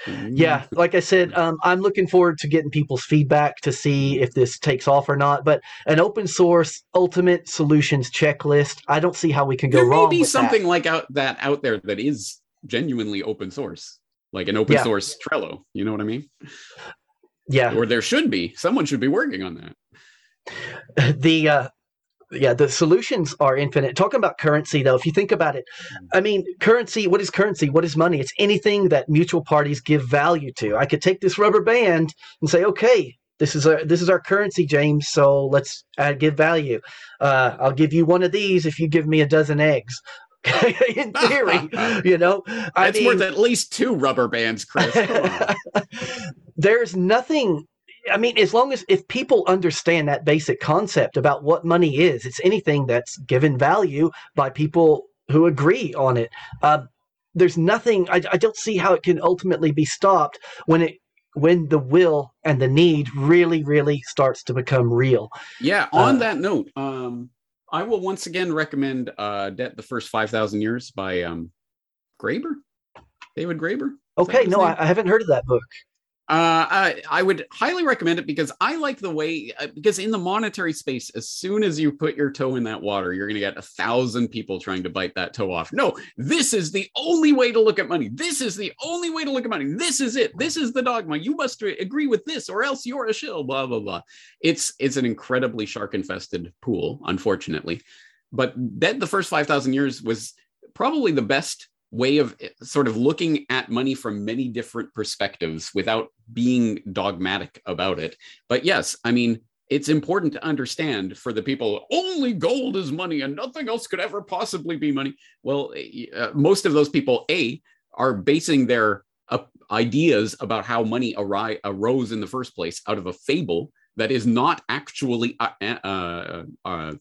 [SPEAKER 2] <laughs>
[SPEAKER 1] yeah, like I said, um, I'm looking forward to getting people's feedback to see if this takes off or not. But an open source ultimate solutions checklist, I don't see how we can go
[SPEAKER 2] there may
[SPEAKER 1] wrong.
[SPEAKER 2] be something
[SPEAKER 1] that.
[SPEAKER 2] like out that out there that is genuinely open source, like an open
[SPEAKER 1] Yeah.
[SPEAKER 2] source Trello. You know what I mean?
[SPEAKER 1] Yeah,
[SPEAKER 2] Or there should be. Someone should be working on that. <laughs>
[SPEAKER 1] the uh, yeah the solutions are infinite. Talking about currency though if you think about it i mean currency what is currency? What is money? It's anything that mutual parties give value to. I could take this rubber band and say okay this is our this is our currency james so let's add, give value. Uh, i'll give you one of these if you give me a dozen eggs. <laughs> In theory <laughs> you know? I
[SPEAKER 2] It's
[SPEAKER 1] mean,
[SPEAKER 2] worth at least two rubber bands, Chris.
[SPEAKER 1] There's nothing i mean as long as if people understand that basic concept about what money is it's anything that's given value by people who agree on it uh, there's nothing I, I don't see how it can ultimately be stopped when it when the will and the need really really starts to become real
[SPEAKER 2] Yeah. On
[SPEAKER 1] Uh,
[SPEAKER 2] that note, um, I will once again recommend uh, "Debt: The First Five Thousand Years" by um, Graeber, David Graeber.
[SPEAKER 1] okay no I haven't heard of that book
[SPEAKER 2] Uh, I, I would highly recommend it because I like the way uh, because in the monetary space, as soon as you put your toe in that water, you're going to get a thousand people trying to bite that toe off. No, this is the only way to look at money. This is the only way to look at money. This is it. This is the dogma. You must agree with this, or else you're a shill. Blah blah blah. It's it's an incredibly shark infested pool, unfortunately. But that the first five thousand years was probably the best way of eh, sort of looking at money from many different perspectives without being dogmatic about it. But yes, I mean, it's important to understand for the people only gold is money and nothing else could ever possibly be money. Well, uh, most of those people, A, are basing their uh, ideas about how money ari- arose in the first place out of a fable that is not actually uh, uh, uh,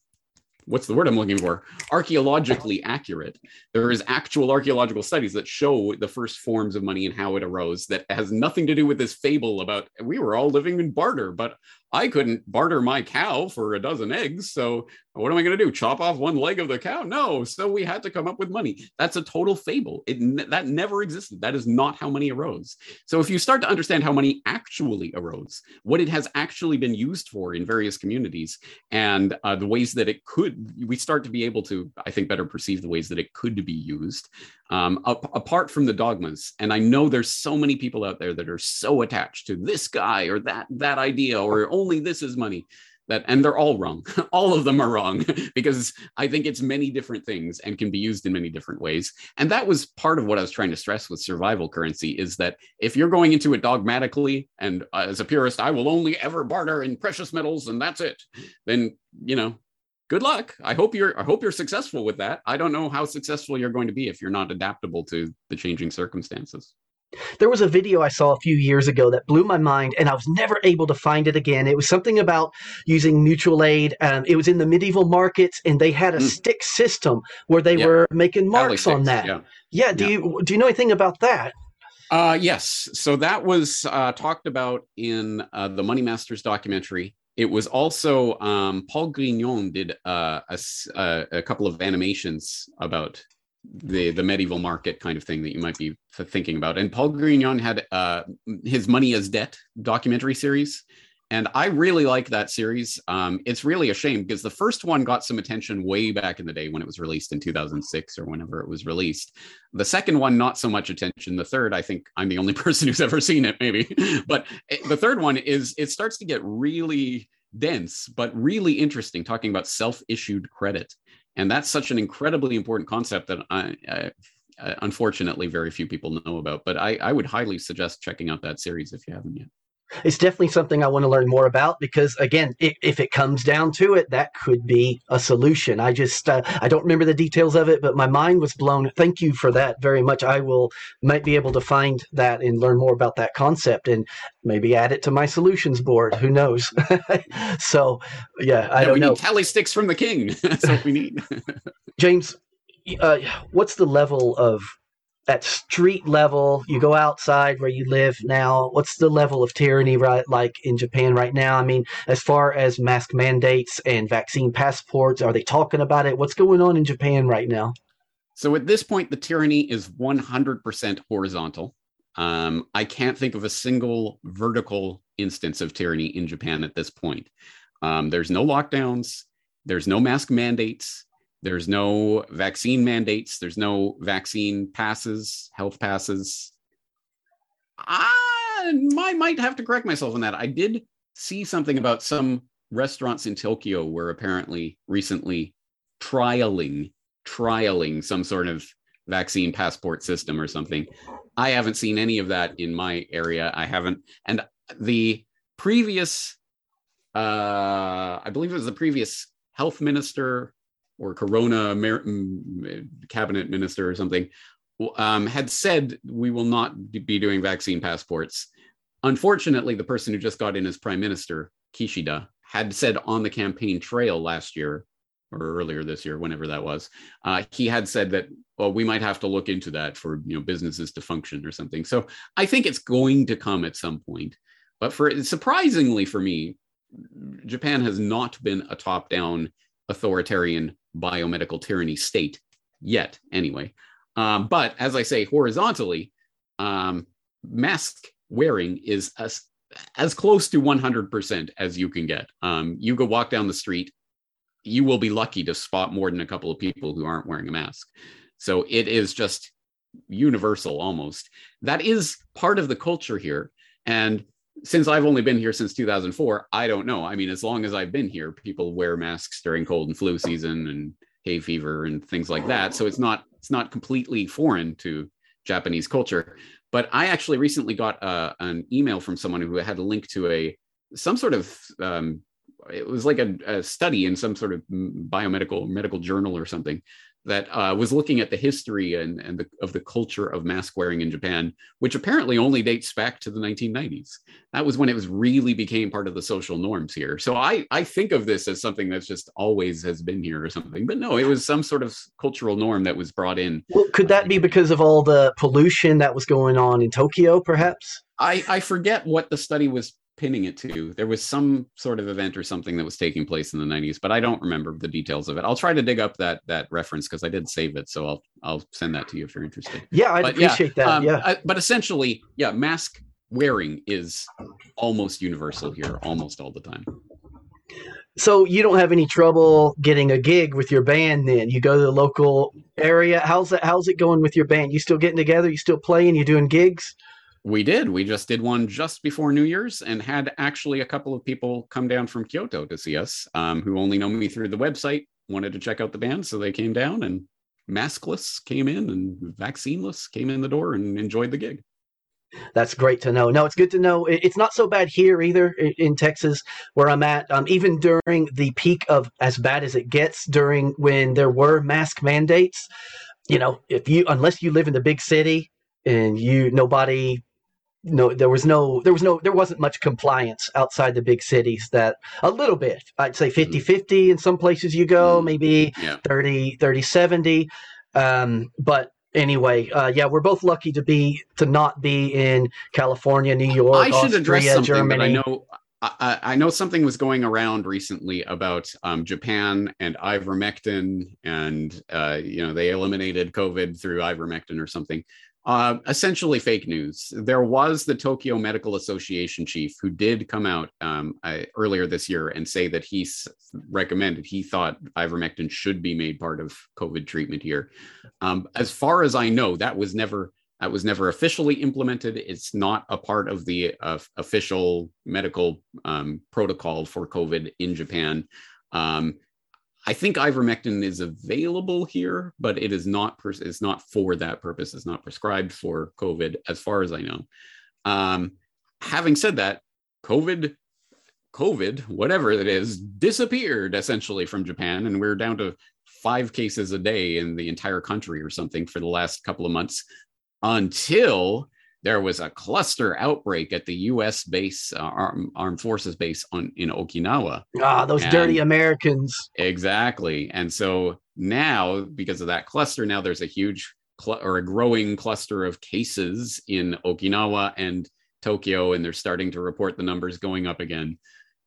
[SPEAKER 2] what's the word I'm looking for? Archaeologically accurate. There is actual archaeological studies that show the first forms of money and how it arose. That has nothing to do with this fable about we were all living in barter, but I couldn't barter my cow for a dozen eggs. So what am I going to do? Chop off one leg of the cow? No. So we had to come up with money. That's a total fable. It that never existed. That is not how money arose. So if you start to understand how money actually arose, what it has actually been used for in various communities, and uh, the ways that it could, we start to be able to, I think, better perceive the ways that it could be used. Um, ap- apart from the dogmas, and I know there's so many people out there that are so attached to this guy or that that idea or only this is money that and they're all wrong. <laughs> All of them are wrong <laughs> because i think it's many different things and can be used in many different ways. And that was part of what i was trying to stress with survival currency is that if you're going into it dogmatically and uh, as a purist i will only ever barter in precious metals and that's it then you know good luck. I hope you're i hope you're successful with that. I don't know how successful you're going to be if you're not adaptable to the changing circumstances
[SPEAKER 1] There was a video I saw a few years ago that blew my mind, and I was never able to find it again. It was something about using mutual aid. Um, it was in the medieval markets, and they had a
[SPEAKER 2] Mm.
[SPEAKER 1] stick system where they
[SPEAKER 2] Yeah.
[SPEAKER 1] were making marks on
[SPEAKER 2] sticks,
[SPEAKER 1] that.
[SPEAKER 2] yeah
[SPEAKER 1] Yeah. Do
[SPEAKER 2] Yeah.
[SPEAKER 1] you do you know anything about that?
[SPEAKER 2] Uh, yes. So that was uh, talked about in uh, the Money Masters documentary. It was also um, Paul Grignon did uh, a, uh, a couple of animations about the the medieval market kind of thing that you might be thinking about. And Paul Grignon had uh, his Money as Debt documentary series. And I really like that series. Um, it's really a shame because the first one got some attention way back in the day when it was released in 2006 or whenever it was released. The second one, not so much attention. The third, I think I'm the only <laughs> person who's ever seen it, maybe. <laughs> But it- the third one is it starts to get really dense, but really interesting, talking about self-issued credit, and that's such an incredibly important concept that I, I unfortunately very few people know about. But I, I would highly suggest checking out that series if you haven't yet.
[SPEAKER 1] It's definitely something I want to learn more about because, again, if, if it comes down to it, that could be a solution. I just uh, I don't remember the details of it, but my mind was blown. Thank you for that very much. I will might be able to find that and learn more about that concept and maybe add it to my solutions board. Who knows? <laughs> so, yeah, I
[SPEAKER 2] Yeah,
[SPEAKER 1] don't
[SPEAKER 2] we
[SPEAKER 1] know.
[SPEAKER 2] need tally sticks from the king. <laughs> That's what we need. <laughs>
[SPEAKER 1] James, uh, what's the level of at street level? You go outside where you live now. What's the level of tyranny right like in Japan right now? I mean, as far as mask mandates and vaccine passports, are they talking about it? What's going on in Japan right now?
[SPEAKER 2] So at this point, the tyranny is 100% horizontal. Um, I can't think of a single vertical instance of tyranny in Japan at this point. Um, there's no lockdowns, there's no mask mandates, there's no vaccine mandates, there's no vaccine passes, health passes. I, I might have to correct myself on that. I did see something about some restaurants in Tokyo were apparently recently trialing trialing some sort of vaccine passport system or something. I haven't seen any of that in my area. I haven't, and the previous, uh, I believe it was the previous health minister or Corona Mer- mm, cabinet minister or something, um, had said we will not be doing vaccine passports. Unfortunately, the person who just got in as prime minister, Kishida, had said on the campaign trail last year or earlier this year, whenever that was, uh, he had said that well, we might have to look into that for you know businesses to function or something. So I think it's going to come at some point. But for surprisingly for me, Japan has not been a top-down authoritarian biomedical tyranny state yet, anyway. Um, but as I say, horizontally, um, mask wearing is as, as close to 100% as you can get. Um, you go walk down the street, you will be lucky to spot more than a couple of people who aren't wearing a mask. So it is just universal almost. That is part of the culture here. And since I've only been here since 2004, I don't know. I mean, as long as I've been here, people wear masks during cold and flu season and hay fever and things like that. So it's not it's not completely foreign to Japanese culture. But I actually recently got uh, an email from someone who had a link to a some sort of um, it was like a, a, study in some sort of biomedical medical journal or something that uh, was looking at the history and, and the, of the culture of mask wearing in Japan, which apparently only dates back to the 1990s. That was when it was really became part of the social norms here. So I, I think of this as something that's just always has been here or something. But no, it was some sort of cultural norm that was brought in.
[SPEAKER 1] Well, could that be because of all the pollution that was going on in Tokyo, perhaps?
[SPEAKER 2] I, I forget what the study was pinning it to. There was some sort of event or something that was taking place in the 90s, but I don't remember the details of it. I'll try to dig up that that reference because I did save it, so I'll I'll send that to you if you're interested.
[SPEAKER 1] Yeah, I'd
[SPEAKER 2] but
[SPEAKER 1] appreciate
[SPEAKER 2] yeah,
[SPEAKER 1] that.
[SPEAKER 2] um,
[SPEAKER 1] yeah,
[SPEAKER 2] I, but essentially, yeah, mask wearing is almost universal here, almost all the time.
[SPEAKER 1] So you don't have any trouble getting a gig with your band then? You go to the local area. How's that how's it going with your band? You still getting together? You still playing? You doing gigs?
[SPEAKER 2] We did. We just did one just before New Year's and had actually a couple of people come down from Kyoto to see us um, who only know me through the website, wanted to check out the band. So they came down and maskless came in and vaccineless came in the door and enjoyed the gig.
[SPEAKER 1] That's great to know. No, it's good to know. It's not so bad here either in Texas, where I'm at. Um, even during the peak of as bad as it gets, during when there were mask mandates, you know, if you unless you live in the big city and you nobody no there was no there was no there wasn't much compliance outside the big cities that a little bit. I'd say 50 50 in some places you go maybe
[SPEAKER 2] Yeah.
[SPEAKER 1] 30 30 70 um, but anyway uh, yeah we're both lucky to be to not be in california new york
[SPEAKER 2] I should address something, but I know I, I I know something was going around recently about um, Japan and ivermectin, and uh, you know they eliminated COVID through ivermectin or something. Uh, essentially, fake news. There was the Tokyo Medical Association chief who did come out um, I, earlier this year and say that he s- recommended, he thought ivermectin should be made part of COVID treatment here. Um, as far as I know, that was never that was never officially implemented. It's not a part of the uh, official medical um, protocol for COVID in Japan. Um, I think ivermectin is available here, but it is not. Pers- it's not for that purpose. It's not prescribed for COVID, as far as I know. Um, having said that, COVID, COVID, whatever it is, disappeared essentially from Japan, and we're down to five cases a day in the entire country or something for the last couple of months until there was a cluster outbreak at the U.S. base, uh, armed, armed forces base on in Okinawa.
[SPEAKER 1] Ah, those
[SPEAKER 2] And-
[SPEAKER 1] dirty Americans.
[SPEAKER 2] Exactly, and so now because of that cluster, now there's a huge cl- or a growing cluster of cases in Okinawa and Tokyo, and they're starting to report the numbers going up again.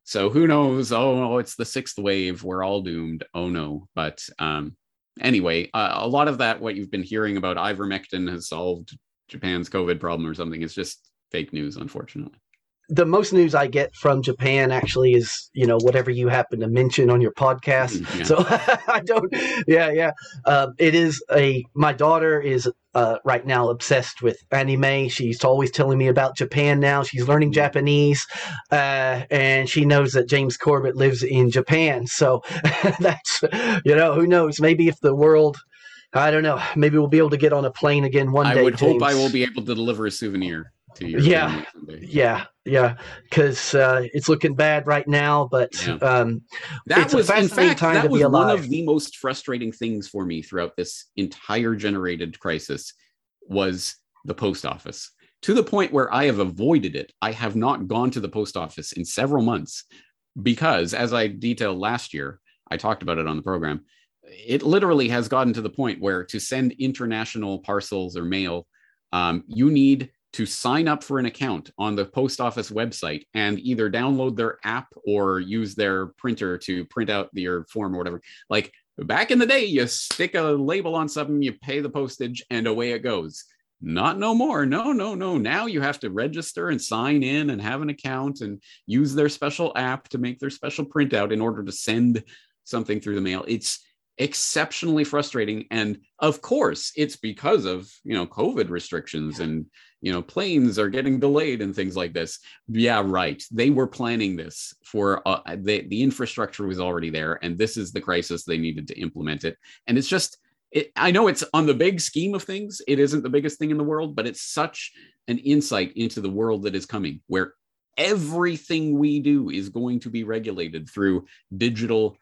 [SPEAKER 2] So who knows? Oh, it's the sixth wave. We're all doomed. Oh no! But um, anyway, uh, a lot of that, what you've been hearing about ivermectin has solved Japan's COVID problem or something, is just fake news, unfortunately.
[SPEAKER 1] The most news I get from Japan actually is, you know, whatever you happen to mention on your podcast.
[SPEAKER 2] Mm, yeah.
[SPEAKER 1] So <laughs> I don't, yeah, yeah. Um, it is a, my daughter is uh, right now obsessed with anime. She's always telling me about Japan now. She's learning
[SPEAKER 2] Mm.
[SPEAKER 1] Japanese uh, and she knows that James Corbett lives in Japan. So <laughs> that's, you know, who knows? Maybe if the world, I don't know, maybe we'll be able to get on a plane again one
[SPEAKER 2] I
[SPEAKER 1] day.
[SPEAKER 2] I would hope I will be able to deliver a souvenir to you.
[SPEAKER 1] Yeah. Yeah, yeah, because uh, it's looking bad right now. But
[SPEAKER 2] Yeah.
[SPEAKER 1] um,
[SPEAKER 2] That was, in fact,
[SPEAKER 1] time
[SPEAKER 2] that
[SPEAKER 1] to
[SPEAKER 2] was one of the most frustrating things for me throughout this entire generated crisis was the post office. To the point where I have avoided it. I have not gone to the post office in several months because, as I detailed last year, I talked about it on the program. It literally has gotten to the point where to send international parcels or mail, um, you need to sign up for an account on the post office website and either download their app or use their printer to print out your form or whatever. Like back in the day, you stick a label on something, you pay the postage, and away it goes. Not no more. No, no, no. Now you have to register and sign in and have an account and use their special app to make their special printout in order to send something through the mail. It's exceptionally frustrating. And of course it's because of you know covid restrictions and you know planes are getting delayed and things like this. Yeah right. They were planning this for uh, the, the infrastructure was already there and this is the crisis they needed to implement it. And it's just it, i know it's on the big scheme of things it isn't the biggest thing in the world but it's such an insight into the world that is coming where everything we do is going to be regulated through digital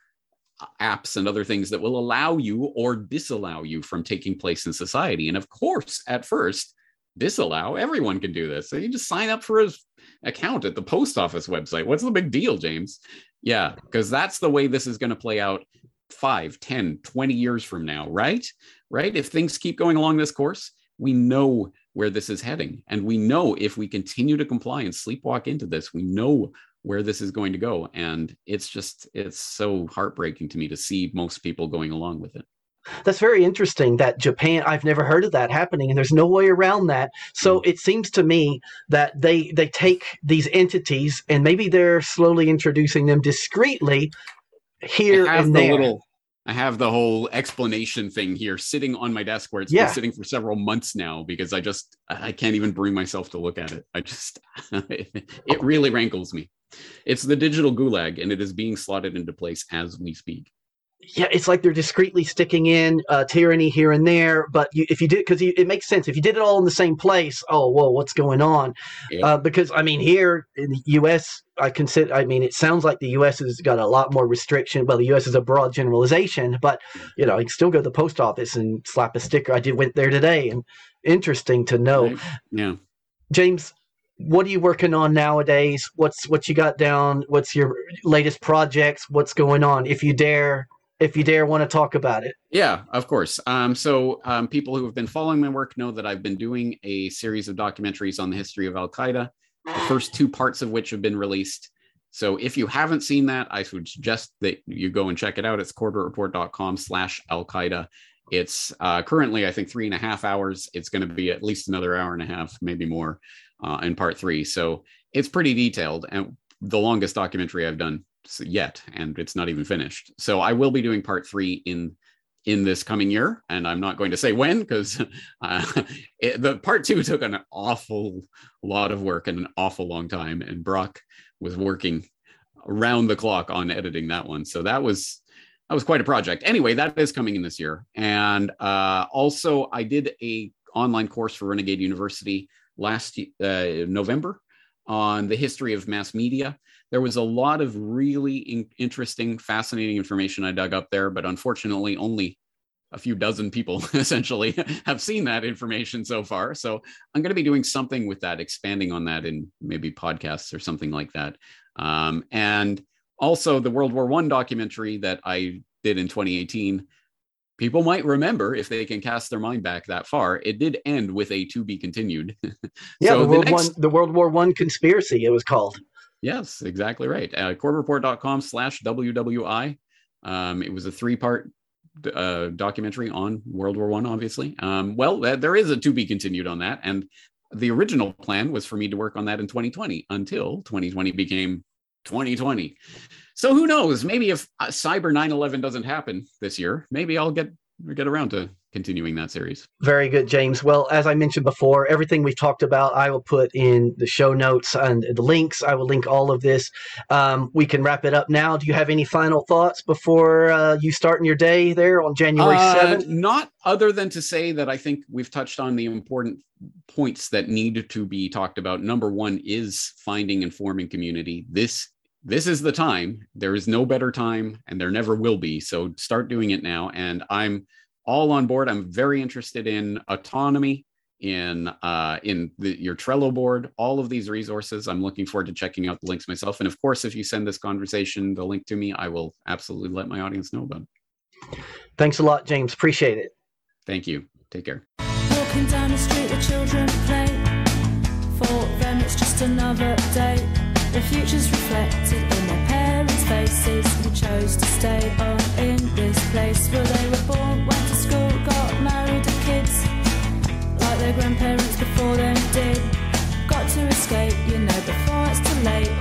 [SPEAKER 2] apps and other things that will allow you or disallow you from taking place in society. And of course, at first, disallow everyone can do this. So you just sign up for his account at the post office website. What's the big deal, James? Yeah, because that's the way this is going to play out 5, 10, 20 years from now, right? Right? If things keep going along this course, we know where this is heading. And we know if we continue to comply and sleepwalk into this, we know where this is going to go. And it's just, it's so heartbreaking to me to see most people going along with it.
[SPEAKER 1] that's very interesting. That Japan, I've never heard of that happening, and there's no way around that. So
[SPEAKER 2] Hmm.
[SPEAKER 1] it seems to me that they they take these entities and maybe they're slowly introducing them discreetly here
[SPEAKER 2] I have
[SPEAKER 1] and
[SPEAKER 2] the
[SPEAKER 1] there.
[SPEAKER 2] little, I have the whole explanation thing here sitting on my desk where it's
[SPEAKER 1] Yeah.
[SPEAKER 2] been sitting for several months now because I just, I can't even bring myself to look at it. I just, <laughs> it really rankles me. It's the digital gulag and it is being slotted into place as we speak.
[SPEAKER 1] Yeah, it's like they're discreetly sticking in uh, tyranny here and there. But you, if you did, because it makes sense. If you did it all in the same place, oh, whoa, what's going on?
[SPEAKER 2] Yeah.
[SPEAKER 1] Uh, because I mean, here in the U.S., I consider. I mean, it sounds like the U.S. has got a lot more restriction. Well, the U.S. is a broad generalization, but you know, you can still go to the post office and slap a sticker. I did went there today, and interesting to know.
[SPEAKER 2] Right? Yeah.
[SPEAKER 1] James, what are you working on nowadays? What's what you got down? What's your latest projects? What's going on? If you dare, if you dare, want to talk about it.
[SPEAKER 2] Yeah, of course. Um, so um, people who have been following my work know that I've been doing a series of documentaries on the history of Al Qaeda, the first two parts of which have been released. So if you haven't seen that, I would suggest that you go and check it out. It's corbettreport.com slash Al Qaeda. It's uh, currently, I think, three and a half hours. It's going to be at least another hour and a half, maybe more, uh, in part three. So it's pretty detailed and the longest documentary I've done yet, and it's not even finished. So I will be doing part three in in this coming year, and I'm not going to say when because <laughs> uh, the part two took an awful lot of work and an awful long time, and Brock was working around the clock on editing that one. So that was that was quite a project. Anyway, that is coming in this year, and uh, also I did a online course for Renegade University last uh, November on the history of mass media. There was a lot of really in- interesting, fascinating information I dug up there, but unfortunately, only a few dozen people <laughs> essentially have seen that information so far. So I'm going to be doing something with that, expanding on that in maybe podcasts or something like that. Um, and also the World War One documentary that I did in 2018 people might remember if they can cast their mind back that far. It did end with a to be continued. <laughs>
[SPEAKER 1] yeah, so the, World the, next... One, the World War One conspiracy. It was called.
[SPEAKER 2] Yes, exactly right. Uh, corbettreport.com slash WWI. Um, it was a three part uh, documentary on World War One, obviously. Um, well, there is a to be continued on that. And the original plan was for me to work on that in 2020 until 2020 became 2020. So who knows? Maybe if uh, Cyber 9/11 doesn't happen this year, maybe I'll get get around to continuing that series.
[SPEAKER 1] Very good, James. Well, as I mentioned before, everything we've talked about, I will put in the show notes and the links. I will link all of this. Um, we can wrap it up now. Do you have any final thoughts before uh, you start in your day there on January uh, 7th?
[SPEAKER 2] Not other than to say that I think we've touched on the important points that need to be talked about. Number one is finding and forming community. This this is the time. There is no better time, and there never will be. So start doing it now. And I'm all on board. I'm very interested in autonomy, in uh, in the, your Trello board, all of these resources. I'm looking forward to checking out the links myself. And of course, if you send this conversation the link to me, I will absolutely let my audience know about it.
[SPEAKER 1] Thanks a lot, James. Appreciate it.
[SPEAKER 2] Thank you. Take care.
[SPEAKER 3] Walking down the street, the children play. For them, it's just another day. The future's reflected in their parents' faces who chose to stay on in this place where they were born, went to school, got married, had kids, like their grandparents before them did. Got to escape, you know, before it's too late.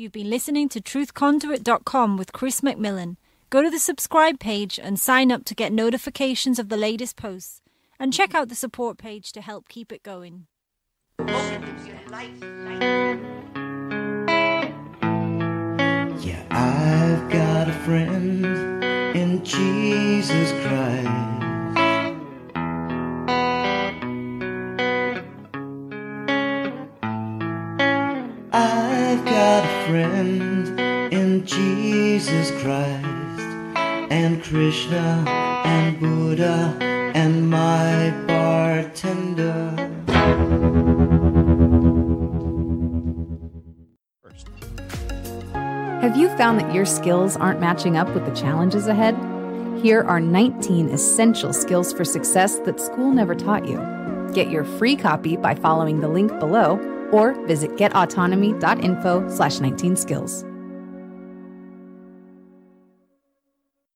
[SPEAKER 4] You've been listening to truthconduit.com with Chris McMillan. Go to the subscribe page and sign up to get notifications of the latest posts. And check out the support page to help keep it going.
[SPEAKER 5] Yeah, I've got a friend in Jesus Christ. Friend in Jesus Christ and Krishna and Buddha and my bartender.
[SPEAKER 6] Have you found that your skills aren't matching up with the challenges ahead? Here are 19 essential skills for success that school never taught you. Get your free copy by following the link below or visit getautonomy.info slash 19skills.